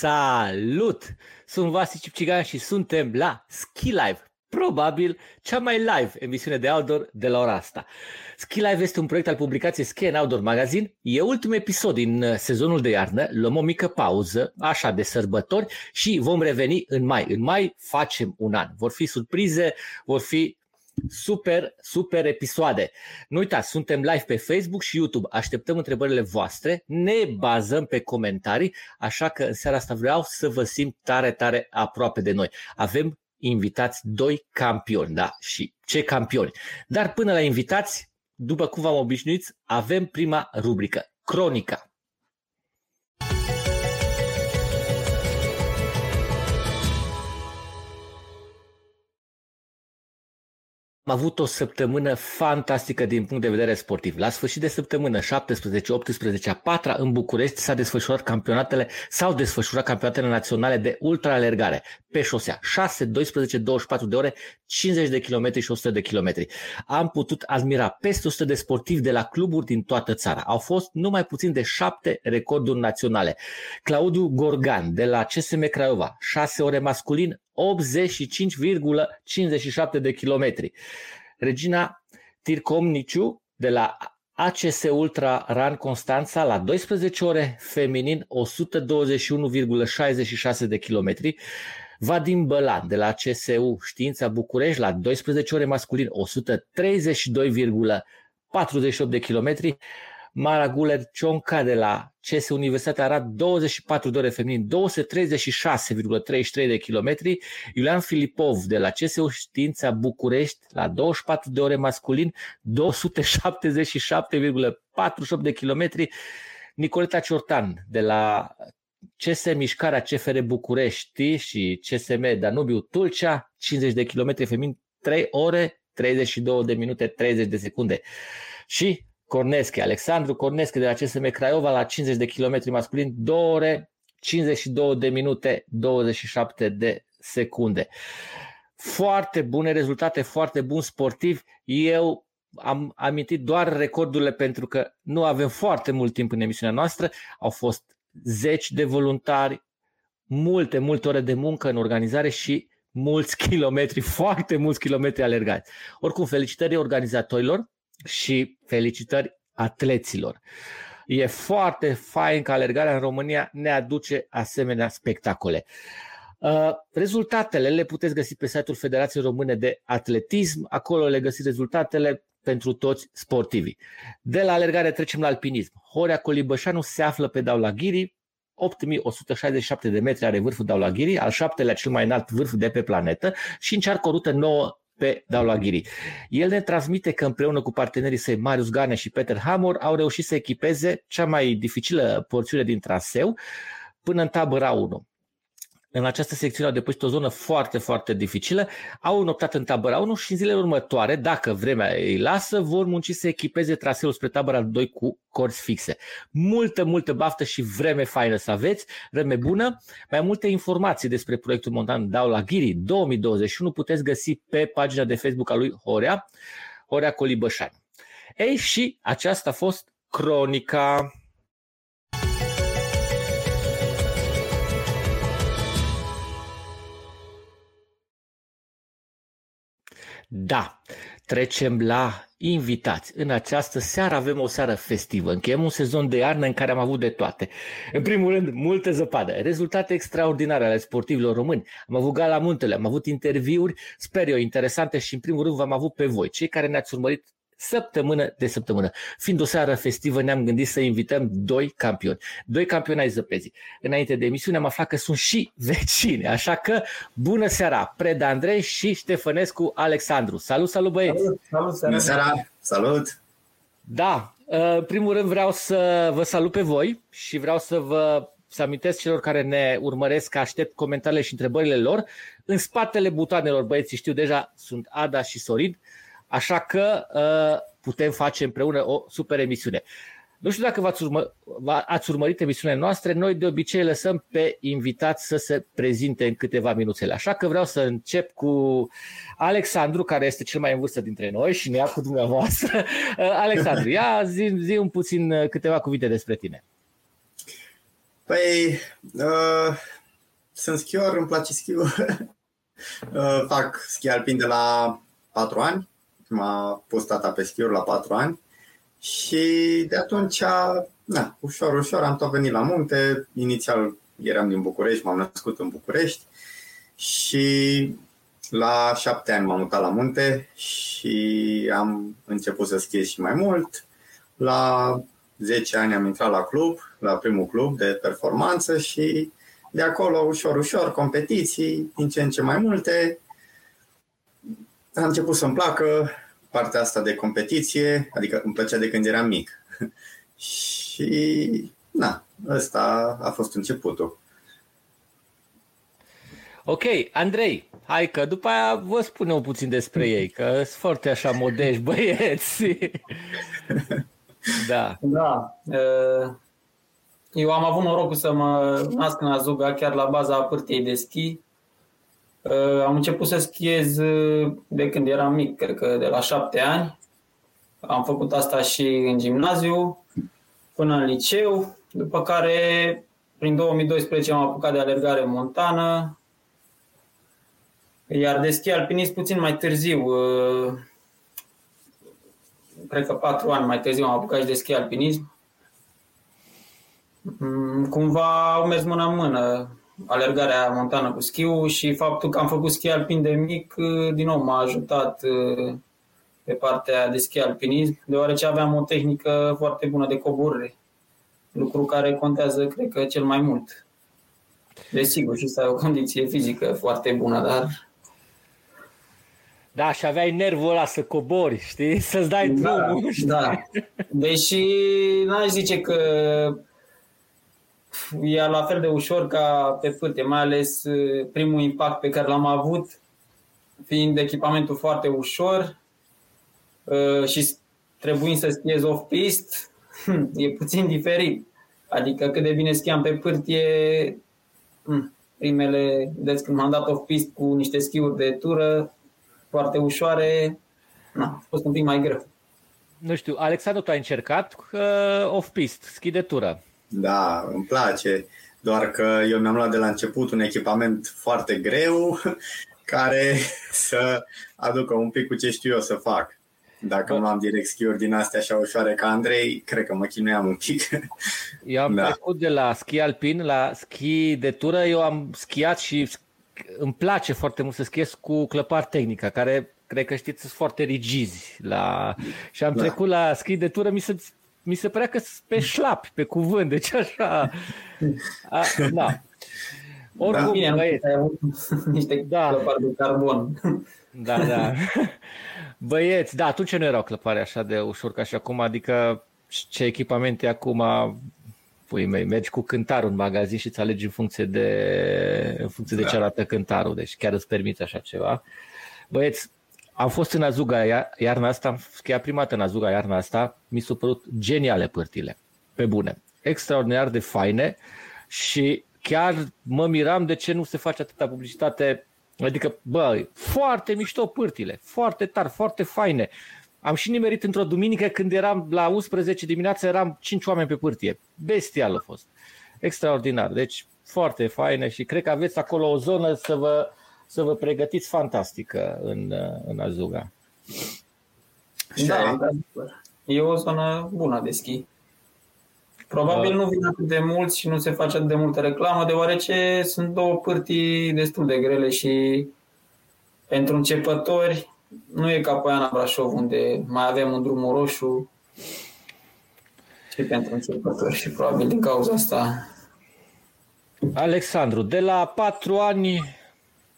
Hei, salut! Sunt Vasi Cipcigan și suntem la Ski Live, probabil cea mai live emisiune de outdoor de la ora asta. Ski Live este un proiect al publicației Ski and Outdoor Magazine. E ultimul episod din uh, sezonul de iarnă, luăm o mică pauză, așa de sărbători și vom reveni în mai. În mai facem un an. Vor fi surprize, vor fi super, super episoade. Nu uitați, suntem live pe Facebook și YouTube, așteptăm întrebările voastre, ne bazăm pe comentarii, așa că în seara asta vreau să vă simt tare, tare aproape de noi. Avem invitați doi campioni, da, și ce campioni. Dar până la invitați, după cum v-am obișnuit, avem prima rubrică, Cronica. Am avut o săptămână fantastică din punct de vedere sportiv. La sfârșit de săptămână, 17-18, a patra în București s-a desfășurat campionatele, s-au desfășurat campionatele naționale de ultraalergare pe șosea. 6, 12, 24 de ore, 50 de kilometri și 100 de kilometri. Am putut admira peste 100 de sportivi de la cluburi din toată țara. Au fost numai puțin de șapte recorduri naționale. Claudiu Gorgan de la CSM Craiova, 6 ore masculin, 85,57 de kilometri. Regina Tircomniciu de la ACS Ultra Run Constanța la 12 ore, feminin 121,66 de kilometri. Vadim Bălan de la CSU Știința București la 12 ore masculin 132,48 de kilometri. Mara Guler Cionca de la CS Universitatea Arad 24 de ore feminin, 236,33 de kilometri. Iulian Filipov de la CSU Știința București la 24 de ore masculin, 277,48 de kilometri. Nicoleta Ciortan de la CS Mișcarea CFR București și CSM Danubiu Tulcea, 50 de kilometri feminin, 3 ore, 32 de minute, 30 de secunde. Și Cornesche, Alexandru Cornesche de la CSM Craiova la 50 de km masculin, 2 ore, 52 de minute, 27 de secunde. Foarte bune rezultate, foarte bun sportiv. Eu am amintit doar recordurile pentru că nu avem foarte mult timp în emisiunea noastră. Au fost zeci de voluntari, multe, multe ore de muncă în organizare și mulți kilometri, foarte mulți kilometri alergați. Oricum, felicitări organizatorilor și felicitări atleților. E foarte fain că alergarea în România ne aduce asemenea spectacole. Uh, rezultatele le puteți găsi pe site-ul Federației Române de Atletism. Acolo le găsiți rezultatele pentru toți sportivii. De la alergare trecem la alpinism. Horea Colibășanu se află pe Daulaghiri, 8167 de metri are vârful Daulaghiri, al șaptelea cel mai înalt vârf de pe planetă și încearcă o rută nouă pe Daulaghiri. El ne transmite că împreună cu partenerii săi Marius Gane și Peter Hamor au reușit să echipeze cea mai dificilă porțiune din traseu până în tabăra 1 în această secțiune au depășit o zonă foarte, foarte dificilă, au înoptat în tabăra 1 și în zilele următoare, dacă vremea îi lasă, vor munci să echipeze traseul spre tabăra 2 cu corzi fixe. Multă, multă baftă și vreme faină să aveți, vreme bună. Mai multe informații despre proiectul montan Dau la Ghiri 2021 puteți găsi pe pagina de Facebook a lui Horea, Horea Colibășan. Ei, și aceasta a fost cronica Da, trecem la invitați. În această seară avem o seară festivă. Încheiem un sezon de iarnă în care am avut de toate. În primul rând, multă zăpadă, rezultate extraordinare ale sportivilor români. Am avut gala muntele, am avut interviuri, sper eu, interesante și în primul rând v-am avut pe voi, cei care ne-ați urmărit săptămână de săptămână. Fiind o seară festivă, ne-am gândit să invităm doi campioni. Doi campioni ai zăpezii. Înainte de emisiune am aflat că sunt și vecine, așa că bună seara, Preda Andrei și Ștefănescu Alexandru. Salut, salut băieți! Salut, salut bună seara! Salut! Da, în primul rând vreau să vă salut pe voi și vreau să vă să amintesc celor care ne urmăresc că aștept comentariile și întrebările lor. În spatele butoanelor, băieții știu deja, sunt Ada și Sorin. Așa că uh, putem face împreună o super emisiune. Nu știu dacă v-ați, urmă, ați urmărit emisiunea noastre, noi de obicei lăsăm pe invitați să se prezinte în câteva minuțele. Așa că vreau să încep cu Alexandru, care este cel mai în vârstă dintre noi și ne ia cu dumneavoastră. Uh, Alexandru, ia zi, zi un puțin uh, câteva cuvinte despre tine. Păi, uh, sunt schior, îmi place schiul. uh, fac schi alpin de la 4 ani. M-a pus tata pe schiuri la 4 ani. Și de atunci, na, ușor, ușor am tot venit la munte. Inițial eram din București, m-am născut în București și la șapte ani m-am mutat la munte și am început să schiez și mai mult. La 10 ani am intrat la club, la primul club de performanță și de acolo, ușor, ușor, competiții, din ce în ce mai multe. Am început să-mi placă partea asta de competiție, adică îmi plăcea de când eram mic. și, na, ăsta a fost începutul. Ok, Andrei, hai că după aia vă spunem puțin despre ei, că sunt foarte așa modești băieți. da. Da. Eu am avut norocul să mă nasc în Azuga, chiar la baza pârtiei de schi. Am început să schiez de când eram mic, cred că de la șapte ani. Am făcut asta și în gimnaziu, până în liceu, după care prin 2012 am apucat de alergare montană, iar de schi alpinist puțin mai târziu, uh, cred că patru ani mai târziu am apucat și de schi alpinism. Mm, cumva au mers mână în mână alergarea montană cu schiul și faptul că am făcut schi alpin de mic, uh, din nou m-a ajutat uh, pe partea de schi alpinism, deoarece aveam o tehnică foarte bună de coborâre, lucru care contează, cred că, cel mai mult. Desigur, și să ai o condiție fizică foarte bună, dar da, și aveai nervul ăla să cobori, știi? Să-ți dai da, drumul, știi? Da. Deși n-aș zice că e la fel de ușor ca pe pârte, mai ales uh, primul impact pe care l-am avut, fiind echipamentul foarte ușor uh, și trebuind să schiez off-pist, hm, e puțin diferit. Adică cât de bine schiam pe pârtie, hm, primele, deci când m-am dat off-pist cu niște schiuri de tură, foarte ușoare, na, a fost un pic mai greu. Nu știu, Alexandru, tu ai încercat uh, off-pist, schi de tură. Da, îmi place, doar că eu mi-am luat de la început un echipament foarte greu care să aducă un pic cu ce știu eu să fac. Dacă nu am direct schiuri din astea așa ușoare ca Andrei, cred că mă chinuiam un pic. Eu am da. trecut de la schi alpin la schi de tură. Eu am schiat și îmi place foarte mult să schiez cu clăpar tehnica, care cred că știți sunt foarte rigizi. La... Și am da. trecut la schi de tură, mi se, mi se părea că pe șlap, pe cuvânt, deci așa... A, da. Oricum, da. băieți. Niște da. clăpari de carbon. Da, da. Băieți, da, atunci nu erau clăpare așa de ușor ca și acum, adică ce echipamente acum pui mei, mergi cu cântarul în magazin și îți alegi în funcție de, în funcție da. de ce arată cântarul, deci chiar îți permiți așa ceva. Băieți, am fost în Azuga iarna asta, am schiat prima dată în Azuga iarna asta, mi s-au părut geniale pârtile, pe bune, extraordinar de faine și chiar mă miram de ce nu se face atâta publicitate Adică, bă, foarte mișto pârtile, foarte tari, foarte faine. Am și nimerit într-o duminică când eram la 11 dimineața, eram 5 oameni pe pârtie. Bestial a fost. Extraordinar. Deci foarte faine și cred că aveți acolo o zonă să vă, să vă pregătiți fantastică în, în Azuga. Da, e o zonă bună de schi. Probabil nu vin atât de mulți și nu se face atât de multă reclamă, deoarece sunt două pârtii destul de grele și pentru începători nu e ca Poiana Brașov, unde mai avem un drum roșu și pentru începători și probabil din cauza asta. Alexandru, de la patru ani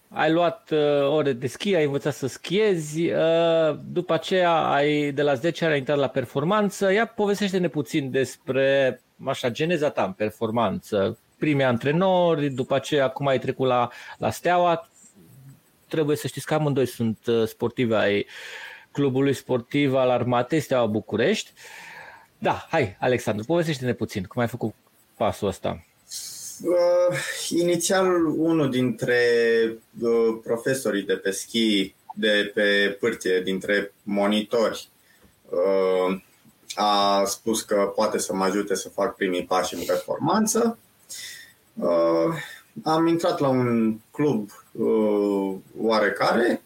ai luat uh, ore de schi, ai învățat să schiezi, uh, după aceea ai, de la 10 ani ai intrat la performanță. Ia povestește-ne puțin despre așa, geneza ta în performanță, primii antrenori, după aceea acum ai trecut la, la Steaua, trebuie să știți că amândoi sunt uh, sportivi ai clubului sportiv al Armatei Steaua București. Da, hai, Alexandru, povestește-ne puțin cum ai făcut pasul ăsta. Uh, inițial, unul dintre uh, profesorii de pe schi, de pe pârtie, dintre monitori, uh, a spus că poate să mă ajute să fac primii pași în performanță. Uh, am intrat la un club uh, oarecare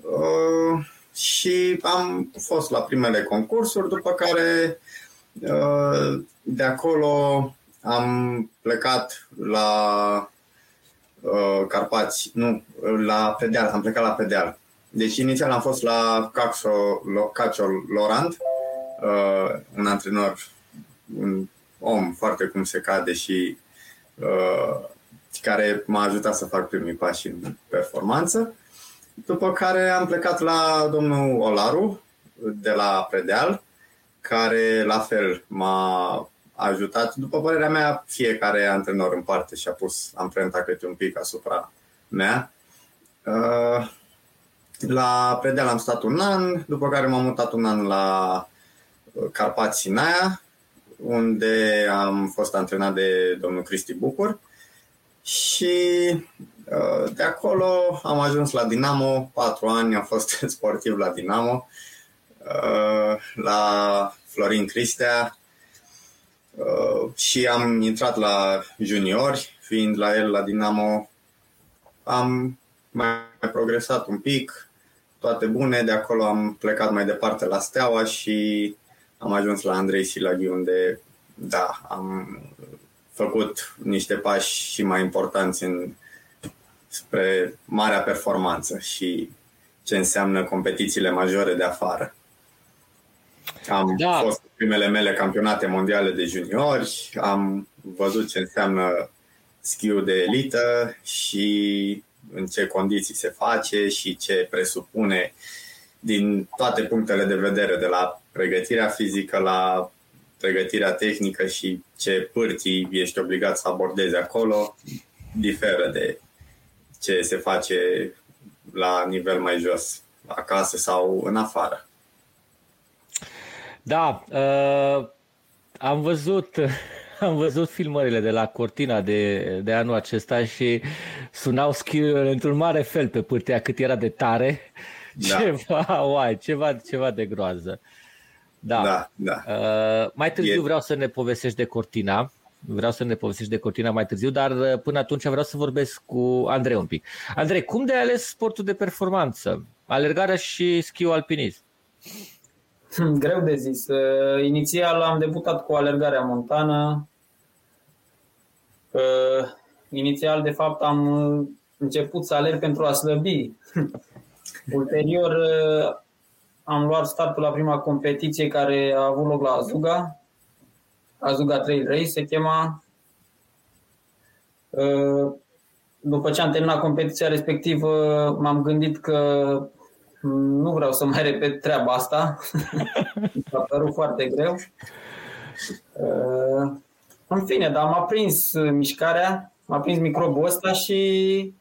uh, și am fost la primele concursuri, după care uh, de acolo am plecat la uh, Carpați, nu, la Pedeal, am plecat la Pedeal. Deci inițial am fost la Caxo, Cacio Lorand, uh, un antrenor, un om foarte cum se cade și uh, care m-a ajutat să fac primii pași în performanță. După care am plecat la domnul Olaru de la Predeal, care la fel m-a ajutat. După părerea mea, fiecare antrenor în parte și-a pus amprenta câte un pic asupra mea. Uh, la Predeal am stat un an, după care m-am mutat un an la Carpați Sinaia, unde am fost antrenat de domnul Cristi Bucur și uh, de acolo am ajuns la Dinamo, patru ani am fost sportiv la Dinamo, uh, la Florin Cristea uh, și am intrat la juniori, fiind la el la Dinamo. Am mai progresat un pic, toate bune, de acolo am plecat mai departe la Steaua și am ajuns la Andrei Silaghi unde, da, am făcut niște pași și mai importanți în, spre marea performanță și ce înseamnă competițiile majore de afară. Am da. fost primele mele campionate mondiale de juniori, am văzut ce înseamnă schiul de elită și în ce condiții se face și ce presupune din toate punctele de vedere, de la pregătirea fizică la pregătirea tehnică și ce pârtii ești obligat să abordezi acolo, diferă de ce se face la nivel mai jos, acasă sau în afară. Da, uh, am văzut am văzut filmările de la Cortina de, de anul acesta și sunau skill într-un mare fel pe pârtea cât era de tare. Da. Ceva, uai, ceva, ceva de groază. Da. da, da. Uh, mai târziu e... vreau să ne povestești de Cortina. Vreau să ne povestești de Cortina mai târziu, dar uh, până atunci vreau să vorbesc cu Andrei un pic. Andrei, cum de ales sportul de performanță? Alergarea și schiul alpinism? Greu de zis. Uh, inițial am debutat cu alergarea montană. Uh, inițial, de fapt, am început să alerg pentru a slăbi. Ulterior, am luat startul la prima competiție care a avut loc la Azuga. Azuga Trail Race se chema. Uh, după ce am terminat competiția respectivă, m-am gândit că nu vreau să mai repet treaba asta. a părut foarte greu. Uh, în fine, dar m-a prins mișcarea, m-a prins microbul ăsta și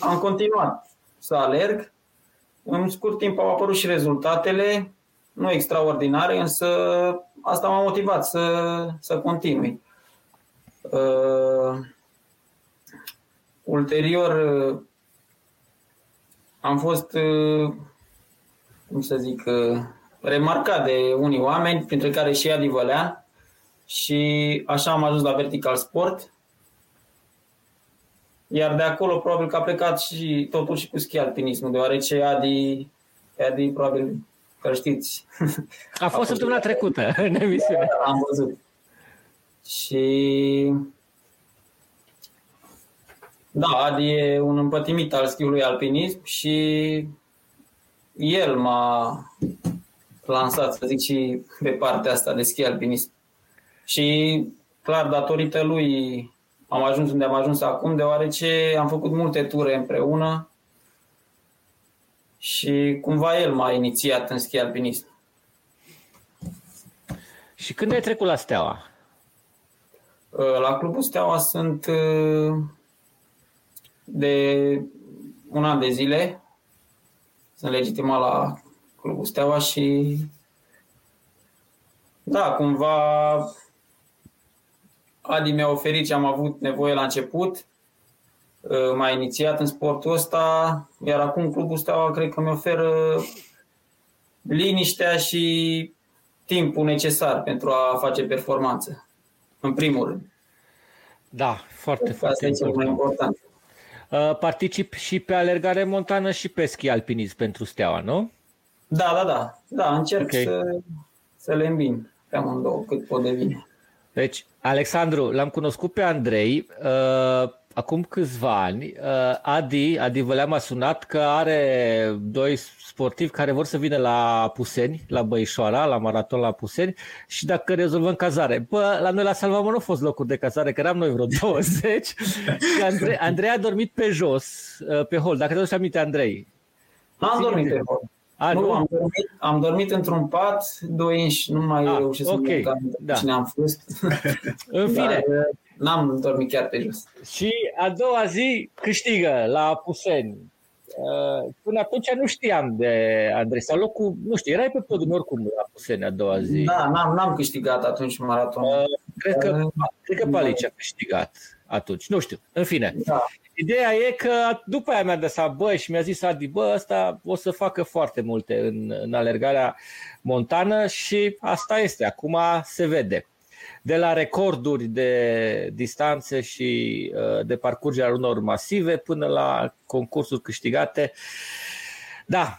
am continuat să alerg. În scurt timp au apărut și rezultatele, nu extraordinare, însă asta m-a motivat să, să continui. Uh, ulterior uh, am fost, uh, cum să zic, uh, remarcat de unii oameni, printre care și Adi Vălean, și așa am ajuns la Vertical Sport, iar de acolo probabil că a plecat și totul și cu schi alpinismul, deoarece Adi, Adi probabil că știți. A, a fost săptămâna trecută în emisiune. Am văzut. Și da, Adi e un împătimit al schiului alpinism și el m-a lansat, să zic, și pe partea asta de schi alpinism. Și clar, datorită lui am ajuns unde am ajuns acum, deoarece am făcut multe ture împreună și cumva el m-a inițiat în schi alpinism. Și când ai trecut la Steaua? Uh, la Clubul Steaua sunt uh, de un an de zile. Sunt legitimat la Clubul Steaua și da, cumva Adi mi-a oferit ce am avut nevoie la început, uh, m-a inițiat în sportul ăsta, iar acum clubul Steaua cred că mi oferă liniștea și timpul necesar pentru a face performanță, în primul rând. Da, foarte, Asta foarte e cel mai important. important. Uh, Particip și pe alergare montană și pe schi alpinism pentru Steaua, nu? Da, da, da. Da, încerc Ok. să, să le îmbin pe amândouă cât pot de bine. Deci, Alexandru, l-am cunoscut pe Andrei uh, acum câțiva ani. Uh, Adi, Adi Văleam a sunat că are doi sportivi care vor să vină la Puseni, la Băișoara, la maraton la Puseni și dacă rezolvăm cazare. Bă, la noi la Salvamor nu au fost locuri de cazare, că eram noi vreo 20 și Andrei, Andrei a dormit pe jos, uh, pe hol. Dacă te aduci aminte, Andrei. N-am Ține dormit minte. pe hol. A, nu, am dormit, am dormit într-un pat, doi inși, nu mai Ah, reușesc ok, să mă cam da. cine am fost. În fine, Dar, uh, n-am dormit chiar pe jos. Și a doua zi câștigă la Puseni. Uh, Până atunci nu știam de Andrei. Sau locul, nu știu, erai pe podium oricum la Puseni a doua zi. Da, n-am, n-am câștigat atunci maraton. Uh, Cred că, Uh, cred că Palici a câștigat atunci. Nu știu. În fine. Da. Ideea e că după aia mi-a dat seama, bă, și mi-a zis Adi, bă, ăsta o să facă foarte multe în, în alergarea montană și asta este. Acum se vede. De la recorduri de distanțe și uh, de parcurgerea unor masive până la concursuri câștigate. Da.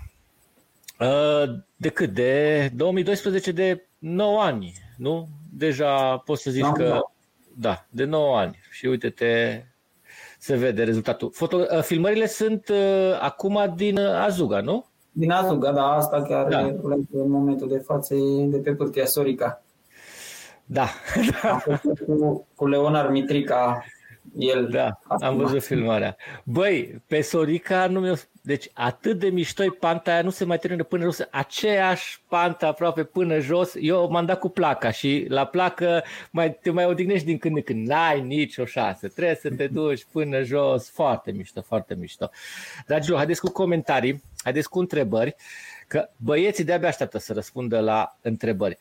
Uh, De cât? De 2012, de 9 ani, nu? Deja poți să zici Da, că... da. Da, de 9 ani. Și uite-te, se vede rezultatul. Foto, uh, filmările sunt uh, acum din uh, Azuga, nu? Din Azuga, da, asta chiar Da. da. în momentul de față e de pe pârtia Sorica. Da, Am făcut cu, cu Leonar Mitrica, el. da, am văzut filmarea. Băi, pe Sorica nu mi Deci atât de mișto panta aia, nu se mai termină până jos, aceeași pantă aproape până jos. Eu m-am dat cu placa și la placă mai, te mai odihnești din când în când. N-ai nicio șansă, trebuie să te duci până jos. Foarte mișto, foarte mișto. Dragilor, haideți cu comentarii, haideți cu întrebări, că băieții de-abia așteaptă să răspundă la întrebări.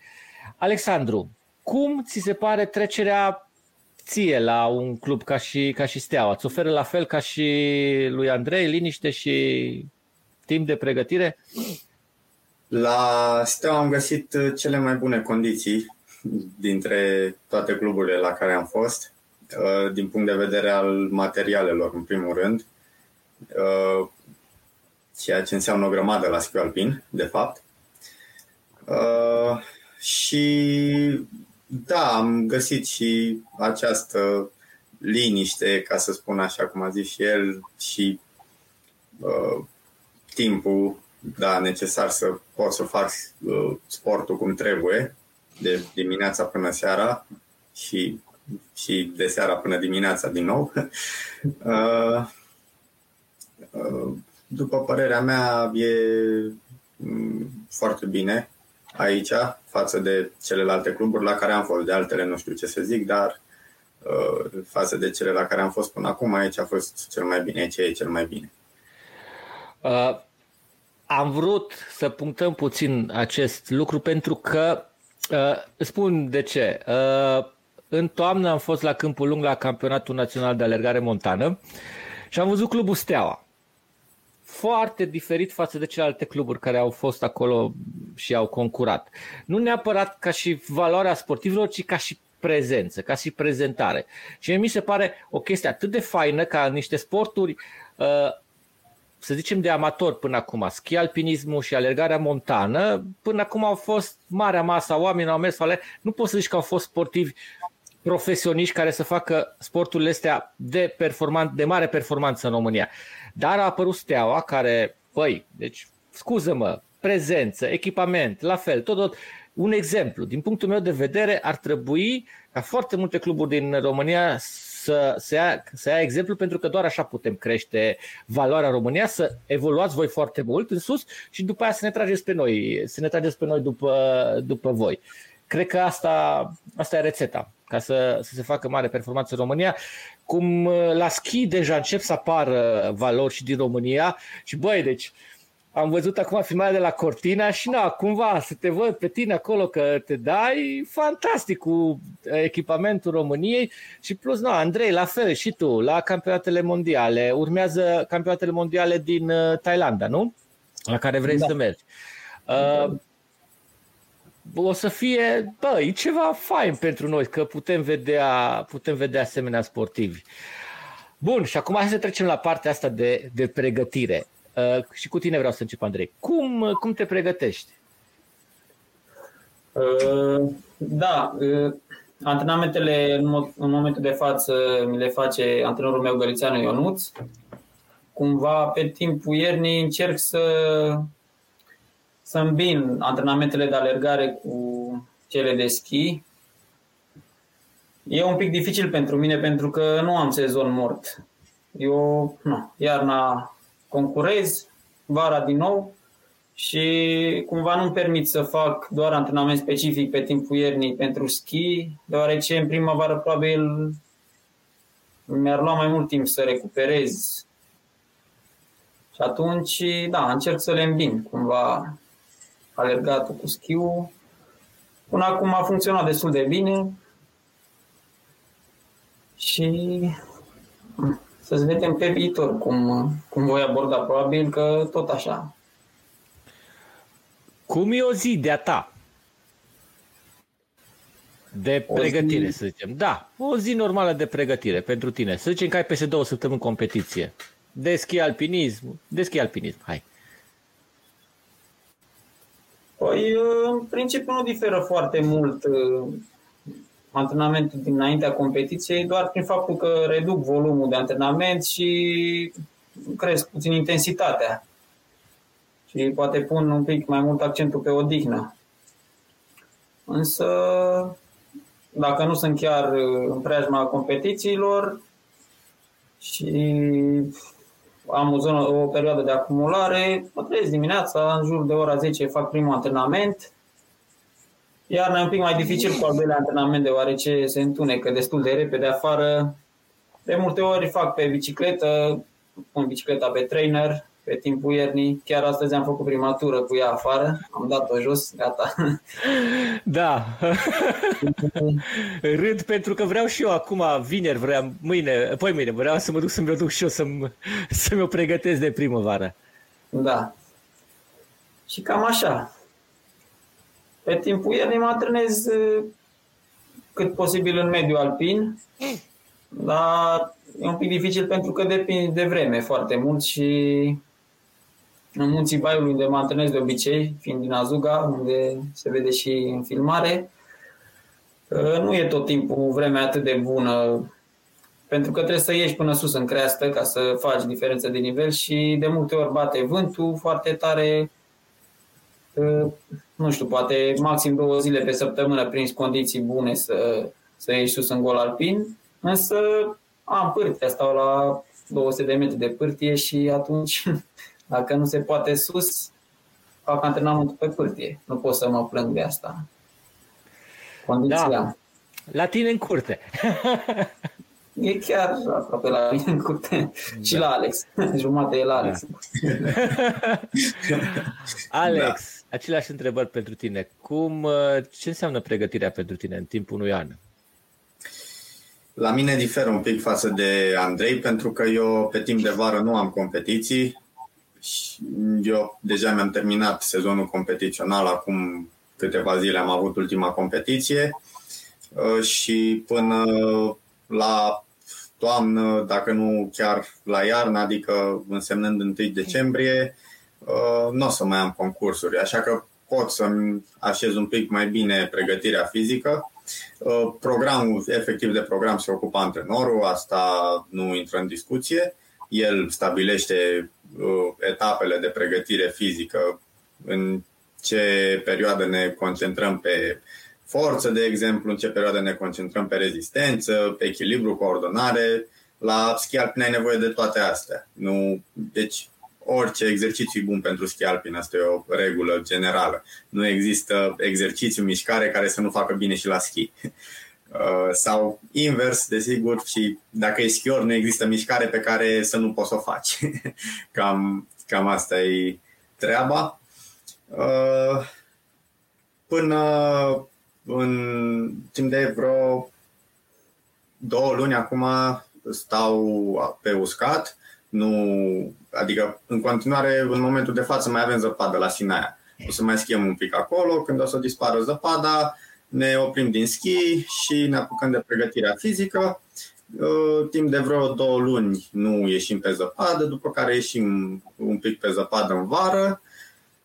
Alexandru, cum ți se pare trecerea ție la un club ca și, ca și Steaua? Îți oferă la fel ca și lui Andrei liniște și timp de pregătire? La Steaua am găsit uh, cele mai bune condiții dintre toate cluburile la care am fost, uh, din punct de vedere al materialelor, în primul rând, uh, ceea ce înseamnă o grămadă la schiu alpin, de fapt. Uh, Și da, am găsit și această liniște, ca să spun așa cum a zis și el, și uh, timpul da, necesar să pot să fac uh, sportul cum trebuie, de dimineața până seara și, și de seara până dimineața din nou. uh, uh, după părerea mea, e mm, foarte bine aici față de celelalte cluburi la care am fost. De altele nu știu ce să zic, dar uh, față de cele la care am fost până acum, aici a fost cel mai bine, aici e cel mai bine. Uh, am vrut să punctăm puțin acest lucru pentru că uh, spun de ce. Uh, în toamnă am fost la Câmpul Lung la Campionatul Național de Alergare Montană și am văzut clubul Steaua. Foarte diferit față de celelalte cluburi care au fost acolo și au concurat. Nu neapărat ca și valoarea sportivilor, ci ca și prezență, ca și prezentare. Și mi se pare o chestie atât de faină ca în niște sporturi uh, să zicem de amator până acum, schi alpinismul și alergarea montană, până acum au fost marea masă a oamenilor, au mers, ale, nu poți să zici că au fost sportivi profesioniști care să facă sporturile astea de, performan- de mare performanță în România. Dar a apărut Steaua care, păi, deci, scuză-mă, prezență, echipament, la fel, tot, tot. Un exemplu, din punctul meu de vedere, ar trebui ca foarte multe cluburi din România să, să, ia, să ia exemplu pentru că doar așa putem crește valoarea România, să evoluați voi foarte mult în sus și după aia să ne trageți pe noi, să ne trageți pe noi după, după voi. Cred că asta, asta e rețeta ca să, să se facă mare performanță în România. Cum la schi deja încep să apară valori și din România și băi, deci am văzut acum filmarea de la Cortina și na, cumva să te văd pe tine acolo că te dai fantastic cu echipamentul României și plus, na, Andrei, la fel și tu, la campionatele mondiale, urmează campionatele mondiale din uh, Thailanda, nu? La care vrei da. să mergi. Uh, o să fie, bă, e ceva fain pentru noi, că putem vedea, putem vedea asemenea sportivi. Bun, și acum hai să trecem la partea asta de, de pregătire. Uh, și cu tine vreau să încep, Andrei. Cum, cum te pregătești? Uh, da, uh, antrenamentele în, mo- în momentul de față mi le face antrenorul meu Gărițeanu Ionuț. Cumva pe timpul iernii încerc să să îmbin antrenamentele de alergare cu cele de schi. E un pic dificil pentru mine pentru că nu am sezon mort. Eu, nu, iarna concurez, vara din nou și cumva nu-mi permit să fac doar antrenament specific pe timpul iernii pentru schi, deoarece în primăvară probabil mi-ar lua mai mult timp să recuperez. Și atunci, da, încerc să le îmbin cumva alergatul cu schiul. Până acum a funcționat destul de bine și să vedem pe viitor cum, cum voi aborda. Probabil că tot așa. Cum e o zi de-a ta? De o pregătire, zi... să zicem. Da, o zi normală de pregătire pentru tine. Să zicem că ai peste două săptămâni competiție. De schi alpinism, de schi alpinism, hai. Păi, în principiu nu diferă foarte mult uh, antrenamentul dinaintea competiției, doar prin faptul că reduc volumul de antrenament și cresc puțin intensitatea. Și poate pun un pic mai mult accentul pe odihnă. Însă, dacă nu sunt chiar în preajma competițiilor și am o, zonă, o perioadă de acumulare, mă trezesc dimineața, în jur de ora 10 fac primul antrenament, iar e un pic mai dificil cu al doilea antrenament, deoarece se întunecă destul de repede afară. De multe ori fac pe bicicletă, pun bicicleta pe trainer, pe timpul iernii. Chiar astăzi am făcut prima tură cu ea afară, am dat-o jos, gata. Da. Râd pentru că vreau și eu acum, vineri, vreau, mâine, poi mâine, vreau să mă duc să-mi duc și eu să-mi, să-mi o pregătesc de primăvară. Da. Și cam așa. Pe timpul iernii mă antrenez uh, cât posibil în mediul alpin, dar e un pic dificil pentru că depinde de vreme foarte mult și în munții Baiului, unde mă antrenez de obicei, fiind din Azuga, unde se vede și în filmare. Uh, nu e tot timpul vremea atât de bună, pentru că trebuie să ieși până sus în creastă ca să faci diferență de nivel și de multe ori bate vântul foarte tare. Uh, nu știu, poate maxim două zile pe săptămână prin condiții bune să, să ieși sus în gol alpin, însă am pârtie, stau la 200 de metri de pârtie și atunci Dacă nu se poate sus, fac antrenamentul pe pârtie. Nu pot să mă plâng de asta. Condiția. Da. La tine în curte. E chiar aproape la mine în curte. Da. Și la Alex. Jumate e la Alex. Da. Alex, da. aceleași întrebări pentru tine. Cum, uh, ce înseamnă pregătirea pentru tine în timpul unui an? La mine diferă un pic față de Andrei, pentru că eu pe timp de vară nu am competiții, eu deja mi-am terminat sezonul competițional, acum câteva zile am avut ultima competiție uh, și până la toamnă, dacă nu chiar la iarnă, adică însemnând 1 decembrie, uh, nu o să mai am concursuri, așa că pot să-mi așez un pic mai bine pregătirea fizică. Uh, programul, efectiv de program se ocupă antrenorul, asta nu intră în discuție. El stabilește Uh, etapele de pregătire fizică, în ce perioadă ne concentrăm pe forță, de exemplu, în ce perioadă ne concentrăm pe rezistență, pe echilibru, coordonare. La schi alpin ai nevoie de toate astea. Nu, deci orice exercițiu e bun pentru schi alpin, asta e o regulă generală. Nu există exercițiu, mișcare care să nu facă bine și la schi. Uh, sau invers, desigur, și dacă e schior, nu există mișcare pe care să nu poți să o faci. cam, cam asta e treaba. Uh, până în timp de vreo două luni acum stau pe uscat, nu, adică în continuare, în momentul de față mai avem zăpadă la Sinaia. o să mai schiem un pic acolo, când o să dispară zăpada, ne oprim din schi și ne apucăm de pregătirea fizică. Uh, timp de vreo două luni nu ieșim pe zăpadă, după care ieșim un pic pe zăpadă în vară,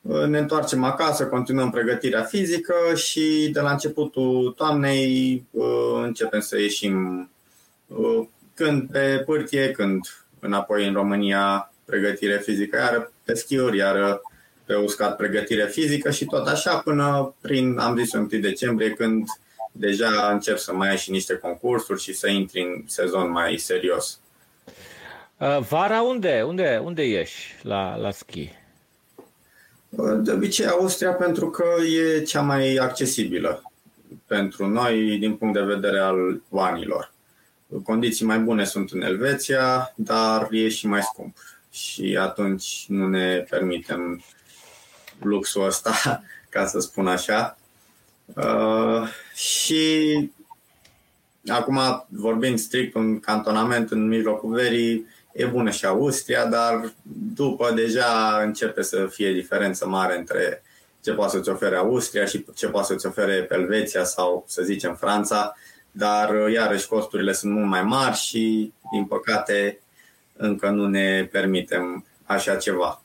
uh, ne întoarcem acasă, continuăm pregătirea fizică și de la începutul toamnei uh, începem să ieșim când pe pârtie, când înapoi în România pregătire fizică, iar pe schiuri, iar pe uscat pregătire fizică și tot așa până prin, am zis, 1 decembrie, când deja încep să mai ai și niște concursuri și să intri în sezon mai serios. Uh, vara unde? Unde, unde ieși la, la schi? Uh, de obicei Austria pentru că e cea mai accesibilă pentru noi din punct de vedere al banilor. Condiții mai bune sunt în Elveția, dar e și mai scump. Și atunci nu ne permitem luxul ăsta, ca să spun așa. Uh, și acum, vorbind strict un cantonament în mijlocul verii, e bună și Austria, dar după deja începe să fie diferență mare între ce poate să-ți ofere Austria și ce poate să-ți ofere Elveția sau, să zicem, Franța, dar iarăși costurile sunt mult mai mari și, din păcate, încă nu ne permitem așa ceva.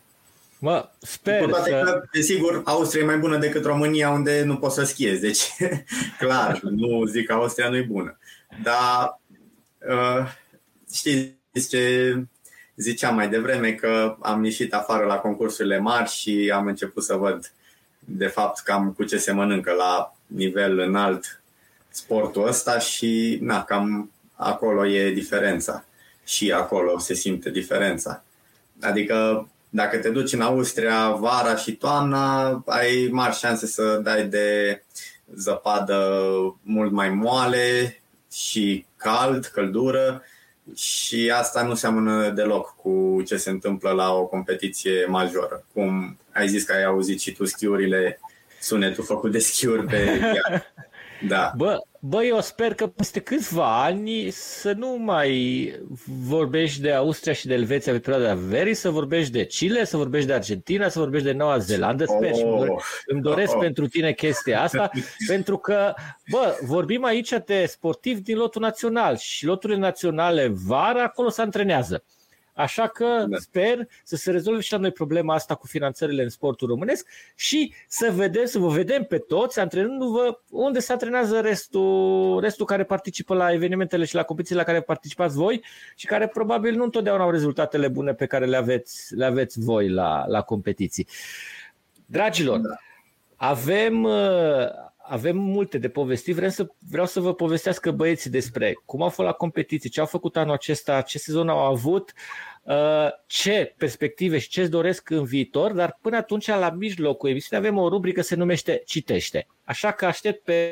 Mă, sper Cu toate să... că, desigur, Austria e mai bună decât România, unde nu poți să schiezi. Deci, clar, nu zic că Austria nu e bună. Dar, uh, știți ce ziceam mai devreme, că am ieșit afară la concursurile mari și am început să văd, de fapt, cam cu ce se mănâncă la nivel înalt sportul ăsta și, na, cam acolo e diferența. Și acolo se simte diferența. Adică dacă te duci în Austria vara și toamna, ai mari șanse să dai de zăpadă mult mai moale și cald, căldură și asta nu seamănă deloc cu ce se întâmplă la o competiție majoră. Cum ai zis că ai auzit și tu schiurile, sunetul făcut de schiuri pe Da. Bă, bă, eu sper că peste câțiva ani să nu mai vorbești de Austria și de Elveția pe perioada verii, să vorbești de Chile, să vorbești de Argentina, să vorbești de Noua Zeelandă. Sper oh. și îmi doresc oh. pentru tine chestia asta, pentru că, bă, vorbim aici de sportivi din lotul național și loturile naționale vara acolo se antrenează. Așa că da. sper să se rezolve și la noi problema asta cu finanțările în sportul românesc și să vedem, să vă vedem pe toți antrenându-vă unde se antrenează restul, restul care participă la evenimentele și la competițiile la care participați voi și care probabil nu întotdeauna au rezultatele bune pe care le aveți, le aveți voi la, la competiții. Dragilor, da. avem, avem multe de povesti. Vreau să, vreau să vă povestească băieții despre cum au fost la competiții, ce au făcut anul acesta, ce sezon au avut, uh, ce perspective și ce îți doresc în viitor, dar până atunci, la mijlocul emisiunii, avem o rubrică se numește Citește. Așa că aștept pe...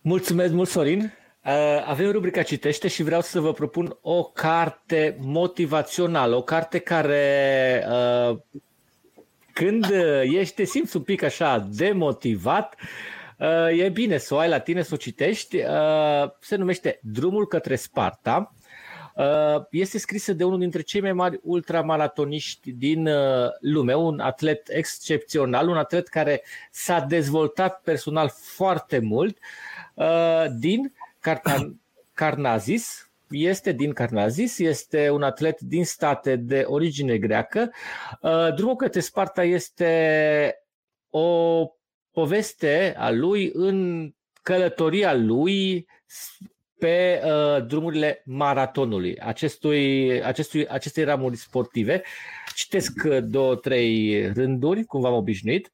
Mulțumesc mult, Sorin! Uh, avem rubrica Citește și vreau să vă propun o carte motivațională, o carte care uh, când ești, te simți un pic așa demotivat, uh, e bine să o ai la tine, să o citești. Se numește Drumul către Sparta. Este scrisă de unul dintre cei mai mari ultramaratoniști din lume, un atlet excepțional, un atlet care s-a dezvoltat personal foarte mult din Cartan, Carnazis, este din Carnazis, este un atlet din state de origine greacă. Uh, drumul către Sparta este o poveste a lui în călătoria lui pe uh, drumurile maratonului, acestui, acestui, acestei ramuri sportive. Citesc două, trei rânduri, cum v-am obișnuit.